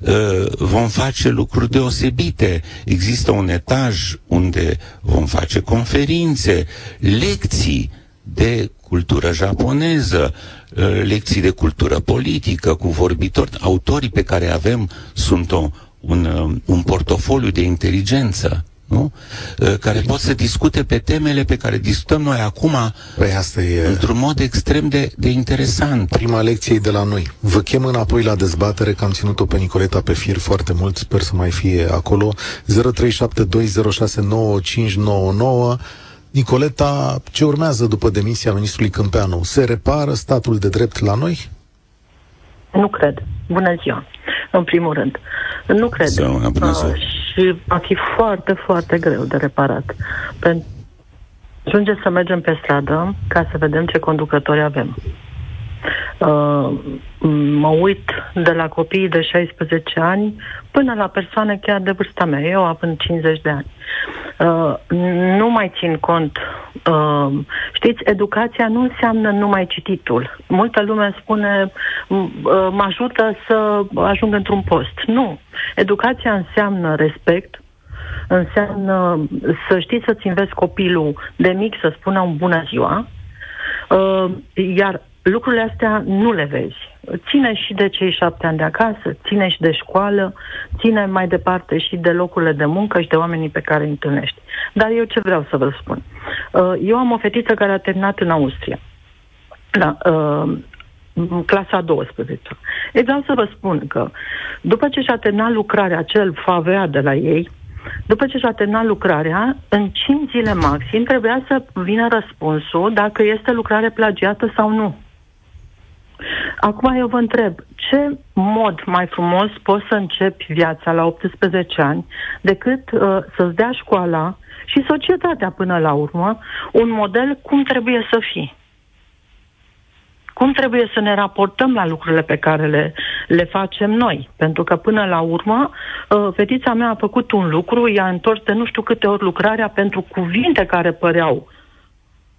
Uh, vom face lucruri deosebite. Există un etaj unde vom face conferințe, lecții de cultură japoneză, uh, lecții de cultură politică cu vorbitori. Autorii pe care avem sunt o, un, uh, un portofoliu de inteligență nu? Uh, care pot să discute pe temele pe care discutăm noi acum păi asta e... într-un mod extrem de, de interesant. Prima lecție de la noi. Vă chem înapoi la dezbatere, că am ținut-o pe Nicoleta pe fir foarte mult, sper să mai fie acolo. 0372069599 Nicoleta, ce urmează după demisia ministrului Câmpeanu? Se repară statul de drept la noi? Nu cred. Bună ziua, în primul rând. Nu cred. Ziua, bună ziua. Uh, și va fi foarte, foarte greu de reparat. Pentru ajunge să mergem pe stradă ca să vedem ce conducători avem. Uh, mă uit de la copiii de 16 ani până la persoane chiar de vârsta mea, eu având 50 de ani. Uh, nu mai țin cont. Uh, știți, educația nu înseamnă numai cititul. Multă lume spune, uh, mă ajută să ajung într-un post. Nu. Educația înseamnă respect, înseamnă să știi să-ți înveți copilul de mic să spună un bună ziua, uh, iar lucrurile astea nu le vezi. Ține și de cei șapte ani de acasă, ține și de școală, ține mai departe și de locurile de muncă și de oamenii pe care îi întâlnești. Dar eu ce vreau să vă spun? Uh, eu am o fetiță care a terminat în Austria. La, uh, clasa 12. E vreau să vă spun că după ce și-a terminat lucrarea, acel favea de la ei, după ce și-a terminat lucrarea, în 5 zile maxim trebuia să vină răspunsul dacă este lucrare plagiată sau nu. Acum eu vă întreb, ce mod mai frumos poți să începi viața la 18 ani decât uh, să-ți dea școala și societatea până la urmă un model cum trebuie să fii? Cum trebuie să ne raportăm la lucrurile pe care le, le facem noi? Pentru că până la urmă, uh, fetița mea a făcut un lucru, i-a întors de nu știu câte ori lucrarea pentru cuvinte care păreau,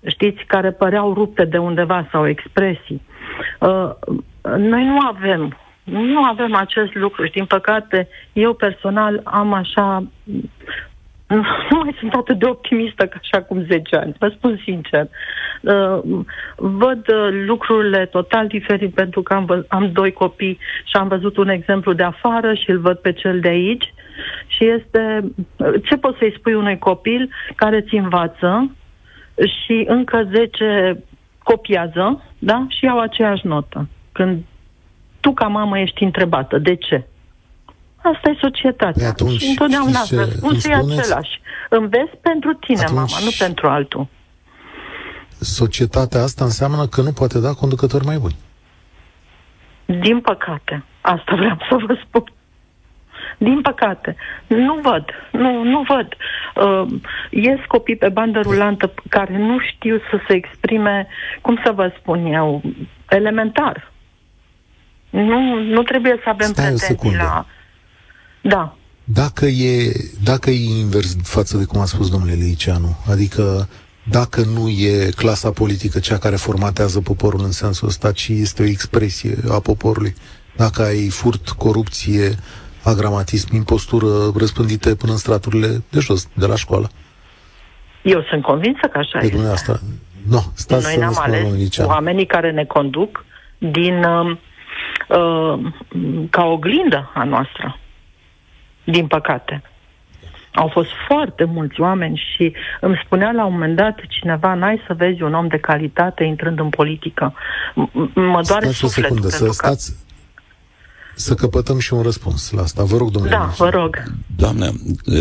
știți, care păreau rupte de undeva sau expresii. Uh, noi nu avem nu avem acest lucru și, din păcate, eu personal am așa... Nu mai sunt atât de optimistă ca așa cum 10 ani, vă spun sincer. Uh, văd uh, lucrurile total diferit pentru că am, vă, am doi copii și am văzut un exemplu de afară și îl văd pe cel de aici. Și este... Ce poți să-i spui unui copil care ți învață și încă 10 copiază, da? Și iau aceeași notă. Când tu, ca mamă, ești întrebată, de ce? Asta e societatea. Atunci, și întotdeauna răspunsul e același. Înveți pentru tine, atunci, mama, nu pentru altul. Societatea asta înseamnă că nu poate da conducători mai buni. Din păcate. Asta vreau să vă spun. Din păcate. Nu văd. Nu, nu văd. Uh, ies copii pe bandă rulantă care nu știu să se exprime, cum să vă spun eu, elementar. Nu, nu trebuie să avem Stai pretenții la... Da. Dacă e, dacă e invers față de cum a spus domnule Liceanu, adică dacă nu e clasa politică cea care formatează poporul în sensul ăsta, ci este o expresie a poporului, dacă ai furt, corupție, agramatism, impostură răspândite până în straturile de jos, de la școală. Eu sunt convinsă că așa pe este. Asta, No, stați Noi să ne-am vă spun, ales Licean. oamenii care ne conduc din uh, uh, ca oglindă a noastră. Din păcate. Au fost foarte mulți oameni și îmi spunea la un moment dat cineva, n-ai să vezi un om de calitate intrând în politică. M- m- mă doare Stați o sufletul. secundă, să pentru că... stați, să căpătăm și un răspuns la asta. Vă rog, domnule. Da, Licean. vă rog. Doamne,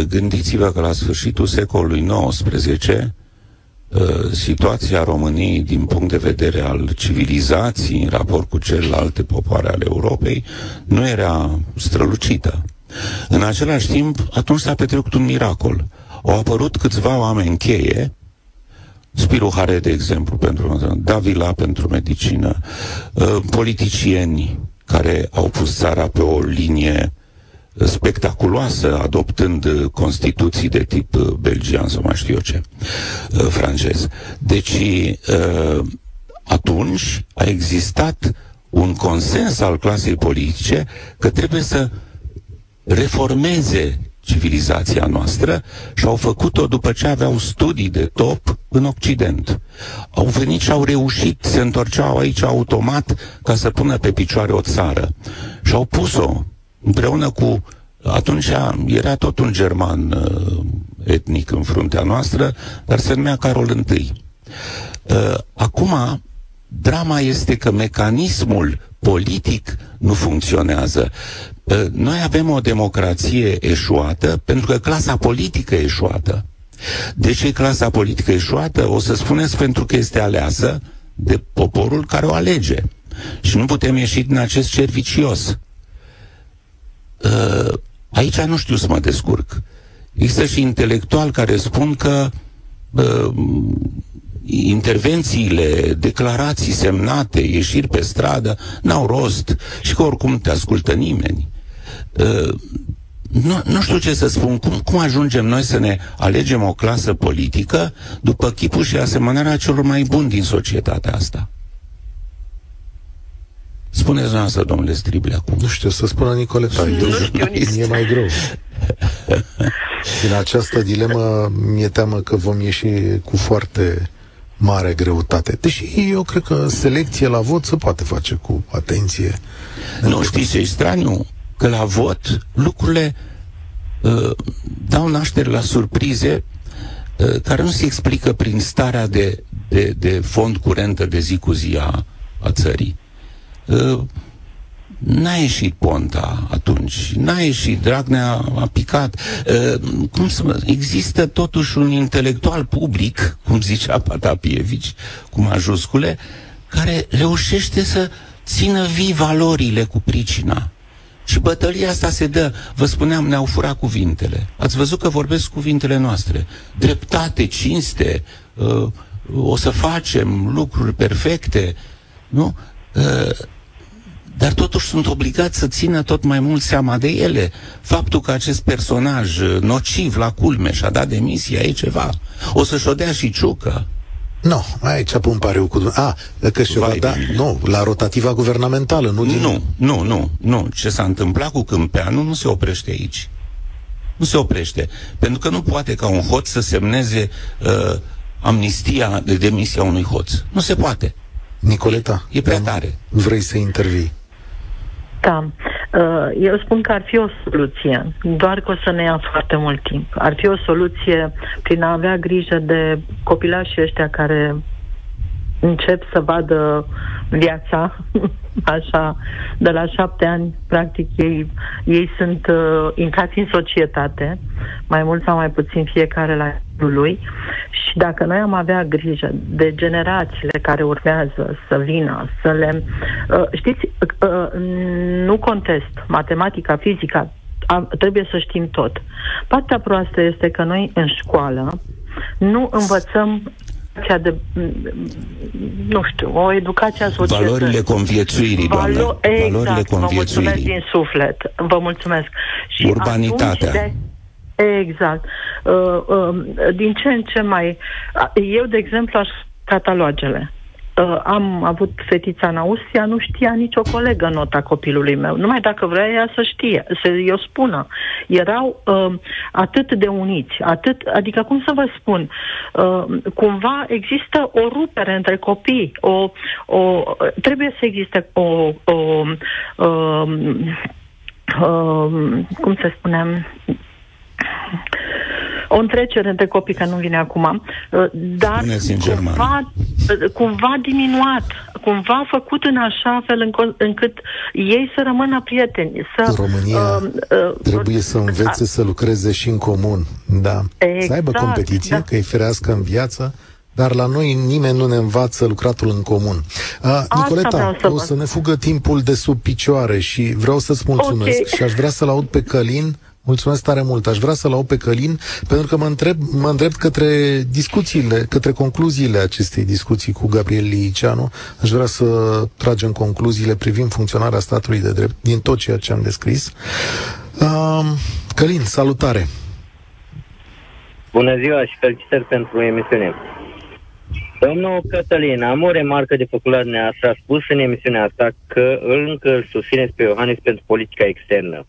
gândiți-vă că la sfârșitul secolului XIX, uh, situația României din punct de vedere al civilizației în raport cu celelalte popoare ale Europei nu era strălucită. În același timp, atunci s-a petrecut un miracol. Au apărut câțiva oameni cheie, Spiru Hare, de exemplu, pentru Davila pentru medicină, uh, politicieni care au pus țara pe o linie spectaculoasă, adoptând uh, constituții de tip uh, belgian sau mai știu eu ce, uh, francez. Deci, uh, atunci a existat un consens al clasei politice că trebuie să reformeze civilizația noastră și au făcut-o după ce aveau studii de top în Occident. Au venit și au reușit, se întorceau aici automat ca să pună pe picioare o țară. Și au pus-o împreună cu atunci era tot un german uh, etnic în fruntea noastră, dar se numea Carol I. Uh, acum, drama este că mecanismul politic nu funcționează. Uh, noi avem o democrație eșuată pentru că clasa politică e eșuată. De ce e clasa politică eșuată? O să spuneți pentru că este aleasă de poporul care o alege. Și nu putem ieși din acest cer vicios. Uh, aici nu știu să mă descurc. Există și intelectuali care spun că uh, intervențiile, declarații semnate, ieșiri pe stradă, n-au rost și că oricum te ascultă nimeni. Uh, nu, nu știu ce să spun. Cum, cum ajungem noi să ne alegem o clasă politică după chipul și asemănarea celor mai buni din societatea asta? Spuneți dumneavoastră, domnule Strible, acum. Nu știu, să spună Nicoleta. Nu știu nici. E mai greu. Din această dilemă mi-e teamă că vom ieși cu foarte mare greutate. Deși eu cred că selecție la vot se poate face cu atenție. Nu știți ce e straniu? Că la vot lucrurile uh, dau naștere la surprize uh, care nu se explică prin starea de, de, de fond curentă de zi cu zi a, a țării. Uh, N-a ieșit Ponta atunci, n-a ieșit, Dragnea a picat. Uh, cum să mă, există totuși un intelectual public, cum zicea Patapievici, cu majuscule, care reușește să țină vii valorile cu pricina. Și bătălia asta se dă, vă spuneam, ne-au furat cuvintele. Ați văzut că vorbesc cuvintele noastre. Dreptate, cinste, uh, o să facem lucruri perfecte, nu? Uh, dar totuși sunt obligați să țină tot mai mult seama de ele. Faptul că acest personaj uh, nociv la culme și-a dat demisia e ceva. O să-și o dea și ciucă. Nu, aici pun pariu cu... A, că și va Vai da... de mine. Nu, la rotativa guvernamentală, nu din... Nu, nu, nu, nu. Ce s-a întâmplat cu Câmpeanu nu se oprește aici. Nu se oprește. Pentru că nu poate ca un hoț să semneze uh, amnistia de demisia unui hoț. Nu se poate. Nicoleta, E prea tare. vrei să intervii? Da. Uh, Eu spun că ar fi o soluție, doar că o să ne ia foarte mult timp. Ar fi o soluție prin a avea grijă de copilașii ăștia care încep să vadă viața, așa, de la șapte ani, practic, ei, ei sunt uh, intrați în societate, mai mult sau mai puțin fiecare la rândul lui, și dacă noi am avea grijă de generațiile care urmează să vină, să le... Uh, știți, uh, nu contest, matematica, fizica, a, trebuie să știm tot. Partea proastă este că noi în școală nu învățăm educația de, nu știu, o educație a societății. Valorile conviețuirii, doamnă. Valo- exact, Valorile vă mulțumesc conviețuirii. din suflet. Vă mulțumesc. Și Urbanitatea. atunci De... Exact. Uh, uh, din ce în ce mai... uh, Eu, de exemplu, aș catalogele. Uh, am avut fetița în Austria, nu știa nicio colegă nota copilului meu. Numai dacă vrea ea să știe, să eu spună. Erau uh, atât de uniți, atât, adică cum să vă spun, uh, cumva există o rupere între copii, o, o, trebuie să existe o, o uh, uh, cum să spunem, o întrecere între copii, că nu vine acum, uh, dar cumva, uh, cumva diminuat, cumva făcut în așa fel înco- încât ei să rămână prieteni. Să, România uh, uh, trebuie să învețe uh, să lucreze și în comun, da. Exact, să aibă competiție, da. că e ferească în viață, dar la noi nimeni nu ne învață lucratul în comun. Uh, Nicoleta, să o să ne fugă timpul de sub picioare și vreau să-ți mulțumesc okay. și aș vrea să-l aud pe Călin Mulțumesc tare mult. Aș vrea să-l aud pe Călin, pentru că mă, întreb, mă întreb către discuțiile, către concluziile acestei discuții cu Gabriel Liceanu. Aș vrea să tragem concluziile privind funcționarea statului de drept din tot ceea ce am descris. Uh, Călin, salutare! Bună ziua și felicitări pentru emisiune. Domnul Cătălin, am o remarcă de făcut la dumneavoastră. A spus în emisiunea asta că îl încă îl susțineți pe Iohannis pentru politica externă.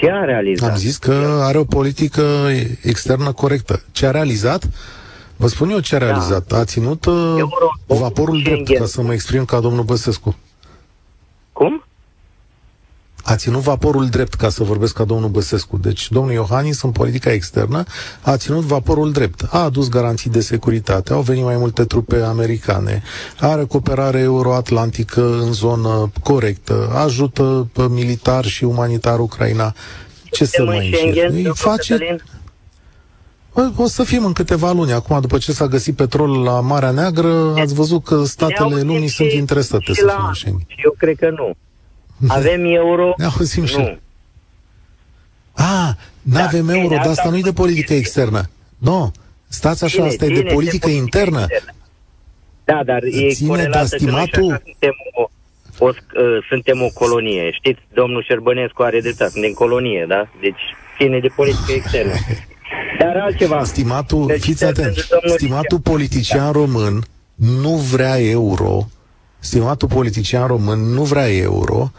Ce a realizat? Am zis că are o politică externă corectă. Ce a realizat? Vă spun eu ce a da. realizat. A ținut uh, Euro, vaporul drept, ca să mă exprim ca domnul Băsescu. Cum? A ținut vaporul drept, ca să vorbesc ca domnul Băsescu. Deci domnul Iohannis, în politica externă, a ținut vaporul drept. A adus garanții de securitate, au venit mai multe trupe americane, are cooperare euroatlantică în zonă corectă, ajută pe militar și umanitar Ucraina. Ce să mai încerc? face... O să fim în câteva luni. Acum, după ce s-a găsit petrol la Marea Neagră, ați văzut că statele lumii sunt interesate să fie în Schengen. Eu cred că nu. Avem euro? Ne auzim nu. și. A, nu avem da, euro, dar asta nu e de politică externă. Nu, stați așa, asta e de politică internă. internă. Da, dar e ține, dar stimatul... Suntem o, o, uh, suntem o colonie. Știți, domnul Șerbănescu are dreptate, suntem colonie, da? Deci ține de politică externă. Dar altceva. Stimatul, deci, fiți atent, stimatul politician da. român nu vrea euro, stimatul politician român nu vrea euro,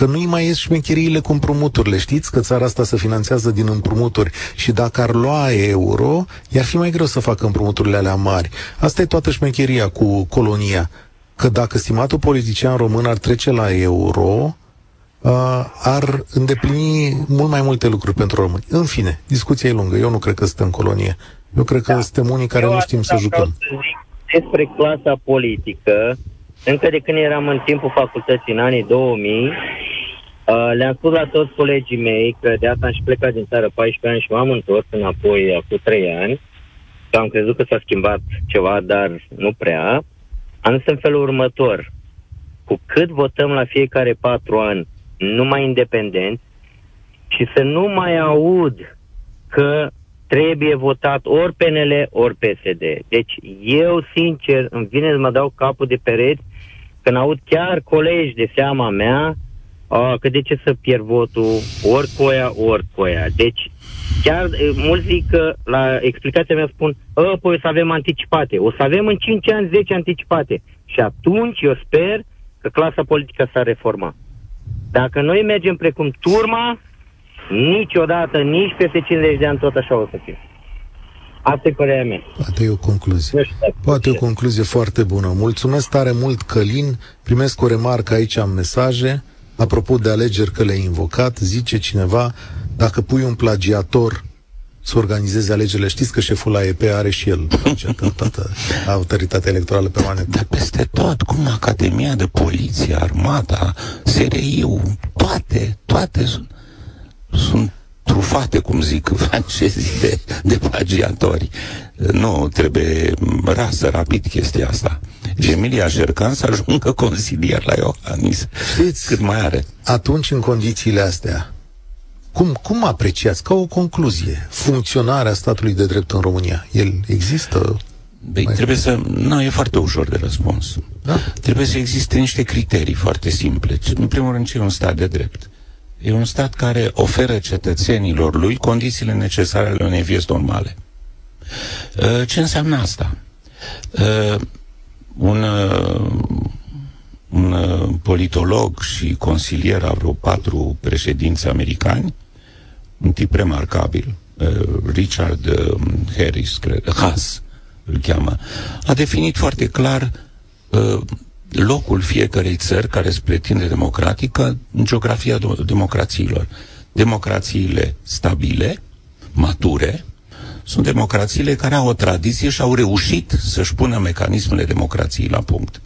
că nu-i mai ies șmecheriile cu împrumuturile. Știți că țara asta se finanțează din împrumuturi și dacă ar lua euro, i-ar fi mai greu să facă împrumuturile alea mari. Asta e toată șmecheria cu colonia. Că dacă stimatul politician român ar trece la euro, uh, ar îndeplini mult mai multe lucruri pentru români. În fine, discuția e lungă. Eu nu cred că suntem colonie. Eu cred că da. suntem unii care Eu nu știm să jucăm. Să zic despre clasa politică, încă de când eram în timpul facultății, în anii 2000, uh, le-am spus la toți colegii mei că de asta am și plecat din țară 14 ani și m-am întors înapoi acum 3 ani. Că am crezut că s-a schimbat ceva, dar nu prea. Am zis în felul următor. Cu cât votăm la fiecare patru ani numai independenți și să nu mai aud că trebuie votat ori PNL, ori PSD. Deci eu, sincer, îmi vine să mă dau capul de pereți când aud chiar colegi de seama mea a, că de ce să pierd votul ori cu aia, ori cu aia. Deci chiar mulți zic că la explicația mea spun ă, păi o să avem anticipate. O să avem în 5 ani 10 anticipate. Și atunci eu sper că clasa politică s-a reformat. Dacă noi mergem precum turma, niciodată, nici peste 50 de ani tot așa o să fie. Asta e părerea mea. Poate e o concluzie. Poate e o concluzie foarte bună. Mulțumesc tare mult, Călin. Primesc o remarcă aici în mesaje. Apropo de alegeri că le-ai invocat, zice cineva, dacă pui un plagiator să organizeze alegerile. Știți că șeful la EP are și el toată autoritatea electorală permanentă. Dar peste tot, cum Academia de Poliție, Armata, SRI-ul, toate, toate sunt, sunt trufate, cum zic francezii, de, de plagiatori. Nu, trebuie rasă rapid chestia asta. Emilia Jercan să ajungă consilier la Iohannis. Știți, cât mai are. Atunci, în condițiile astea, cum, cum apreciați, ca o concluzie, funcționarea statului de drept în România? El există? Băi, mai trebuie să... Nu, e foarte ușor de răspuns. Da? Trebuie să existe niște criterii foarte simple. În primul rând, ce e un stat de drept? E un stat care oferă cetățenilor lui condițiile necesare ale unei vieți normale. Uh, ce înseamnă asta? Uh, un, uh, un uh, politolog și consilier a vreo patru președinți americani, un tip remarcabil, uh, Richard uh, Harris, cred, Haas îl cheamă, a definit foarte clar uh, locul fiecărei țări care se pretinde democratică în geografia democrațiilor. Democrațiile stabile, mature, sunt democrațiile care au o tradiție și au reușit să-și pună mecanismele democrației la punct.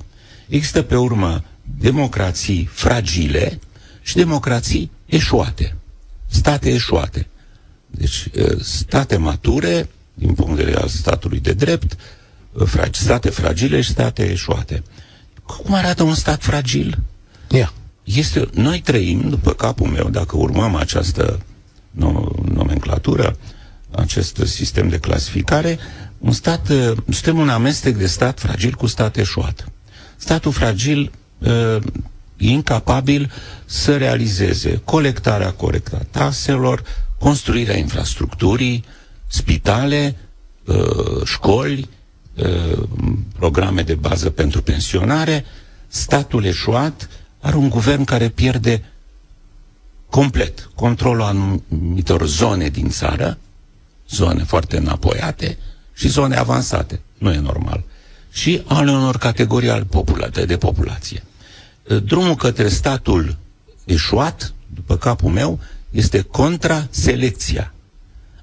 Există pe urmă democrații fragile și democrații eșuate. State eșuate. Deci, state mature, din punct de vedere al statului de drept, state fragile și state eșuate. Cum arată un stat fragil? Yeah. Este, noi trăim, după capul meu, dacă urmăm această nomenclatură, acest sistem de clasificare, un stat, suntem un amestec de stat fragil cu stat eșuat. Statul fragil e incapabil să realizeze colectarea corectă a taxelor, construirea infrastructurii, spitale, școli, programe de bază pentru pensionare, statul eșuat are un guvern care pierde complet controlul anumitor zone din țară, zone foarte înapoiate și zone avansate. Nu e normal. Și ale unor categorii al popula- de populație. Drumul către statul eșuat, după capul meu, este contra selecția.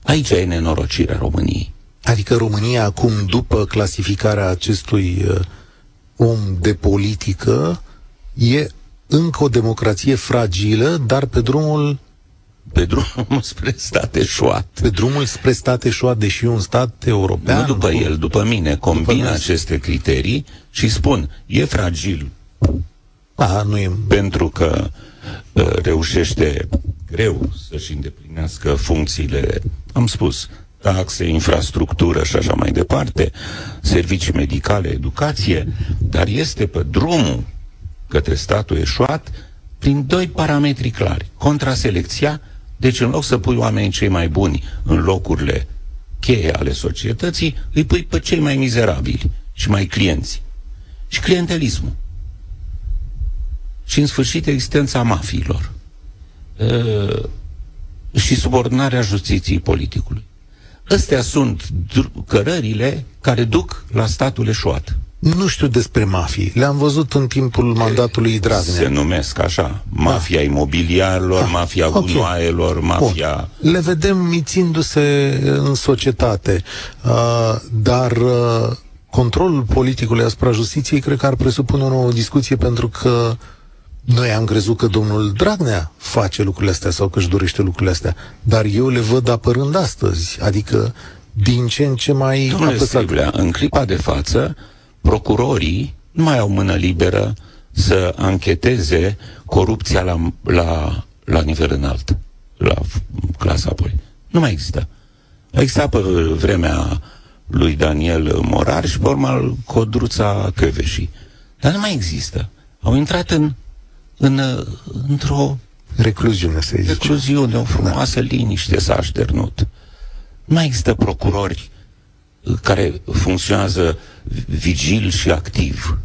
Aici e nenorocirea României. Adică România acum, după clasificarea acestui uh, om de politică, e încă o democrație fragilă, dar pe drumul pe drumul spre stat eșuat. Pe drumul spre stat eșuat, deși un stat european... Nu după cu... el, după mine. Combină după aceste criterii și spun, e fragil. A, nu e... Pentru că uh, reușește greu să-și îndeplinească funcțiile, am spus, taxe, infrastructură și așa mai departe, servicii medicale, educație, dar este pe drumul către statul eșuat prin doi parametri clari. Contraselecția, deci în loc să pui oamenii cei mai buni în locurile cheie ale societății, îi pui pe cei mai mizerabili și mai clienți. Și clientelismul. Și în sfârșit existența mafiilor. Uh, și subordonarea justiției politicului. Astea sunt cărările care duc la statul eșuat. Nu știu despre mafii. Le-am văzut în timpul mandatului Dragnea. Se numesc așa. Mafia da. imobiliarilor, ah, mafia okay. gunoaielor, mafia... Bun. Le vedem mițindu-se în societate. Uh, dar uh, controlul politicului asupra justiției cred că ar presupune o nouă discuție pentru că noi am crezut că domnul Dragnea face lucrurile astea sau că își dorește lucrurile astea, dar eu le văd apărând astăzi, adică din ce în ce mai Domnule Striblea, în clipa de față, procurorii nu mai au mână liberă să ancheteze corupția la, la, la nivel înalt, la clasa apoi. Nu mai există. A existat pe vremea lui Daniel Morar și pe urmă Codruța Căveșii. Dar nu mai există. Au intrat în în, într-o recluziune, să zice. Recluziune, o frumoasă da. liniște s-a așternut. Nu mai există procurori uh, care funcționează vigil și activ.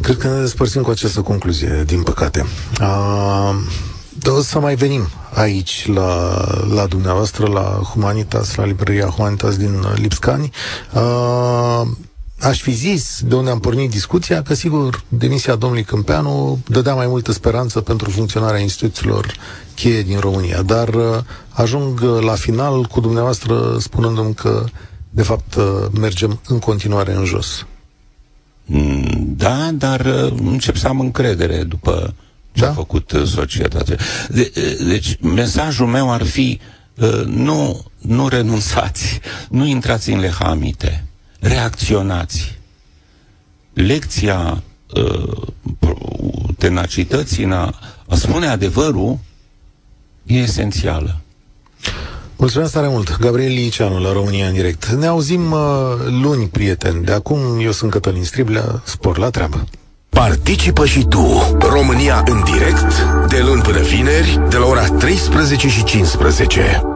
Cred că ne despărțim cu această concluzie, din păcate. Uh, o să mai venim aici la, la dumneavoastră, la Humanitas, la librăria Humanitas din Lipscani. Uh, aș fi zis, de unde am pornit discuția, că sigur, demisia domnului Câmpeanu dădea mai multă speranță pentru funcționarea instituțiilor cheie din România, dar uh, ajung uh, la final cu dumneavoastră spunându-mi că, de fapt, uh, mergem în continuare în jos. Mm, da, dar încep să am încredere după ce da? a făcut societatea. De, deci, mesajul meu ar fi nu, nu renunțați, nu intrați în lehamite reacționați. Lecția uh, tenacității în a, a spune adevărul e esențială. Mulțumesc tare mult, Gabriel Liceanu la România în direct. Ne auzim uh, luni, prieteni. De acum, eu sunt Cătălin Striblea, spor la treabă. Participă și tu, România în direct, de luni până vineri, de la ora 13 și 15.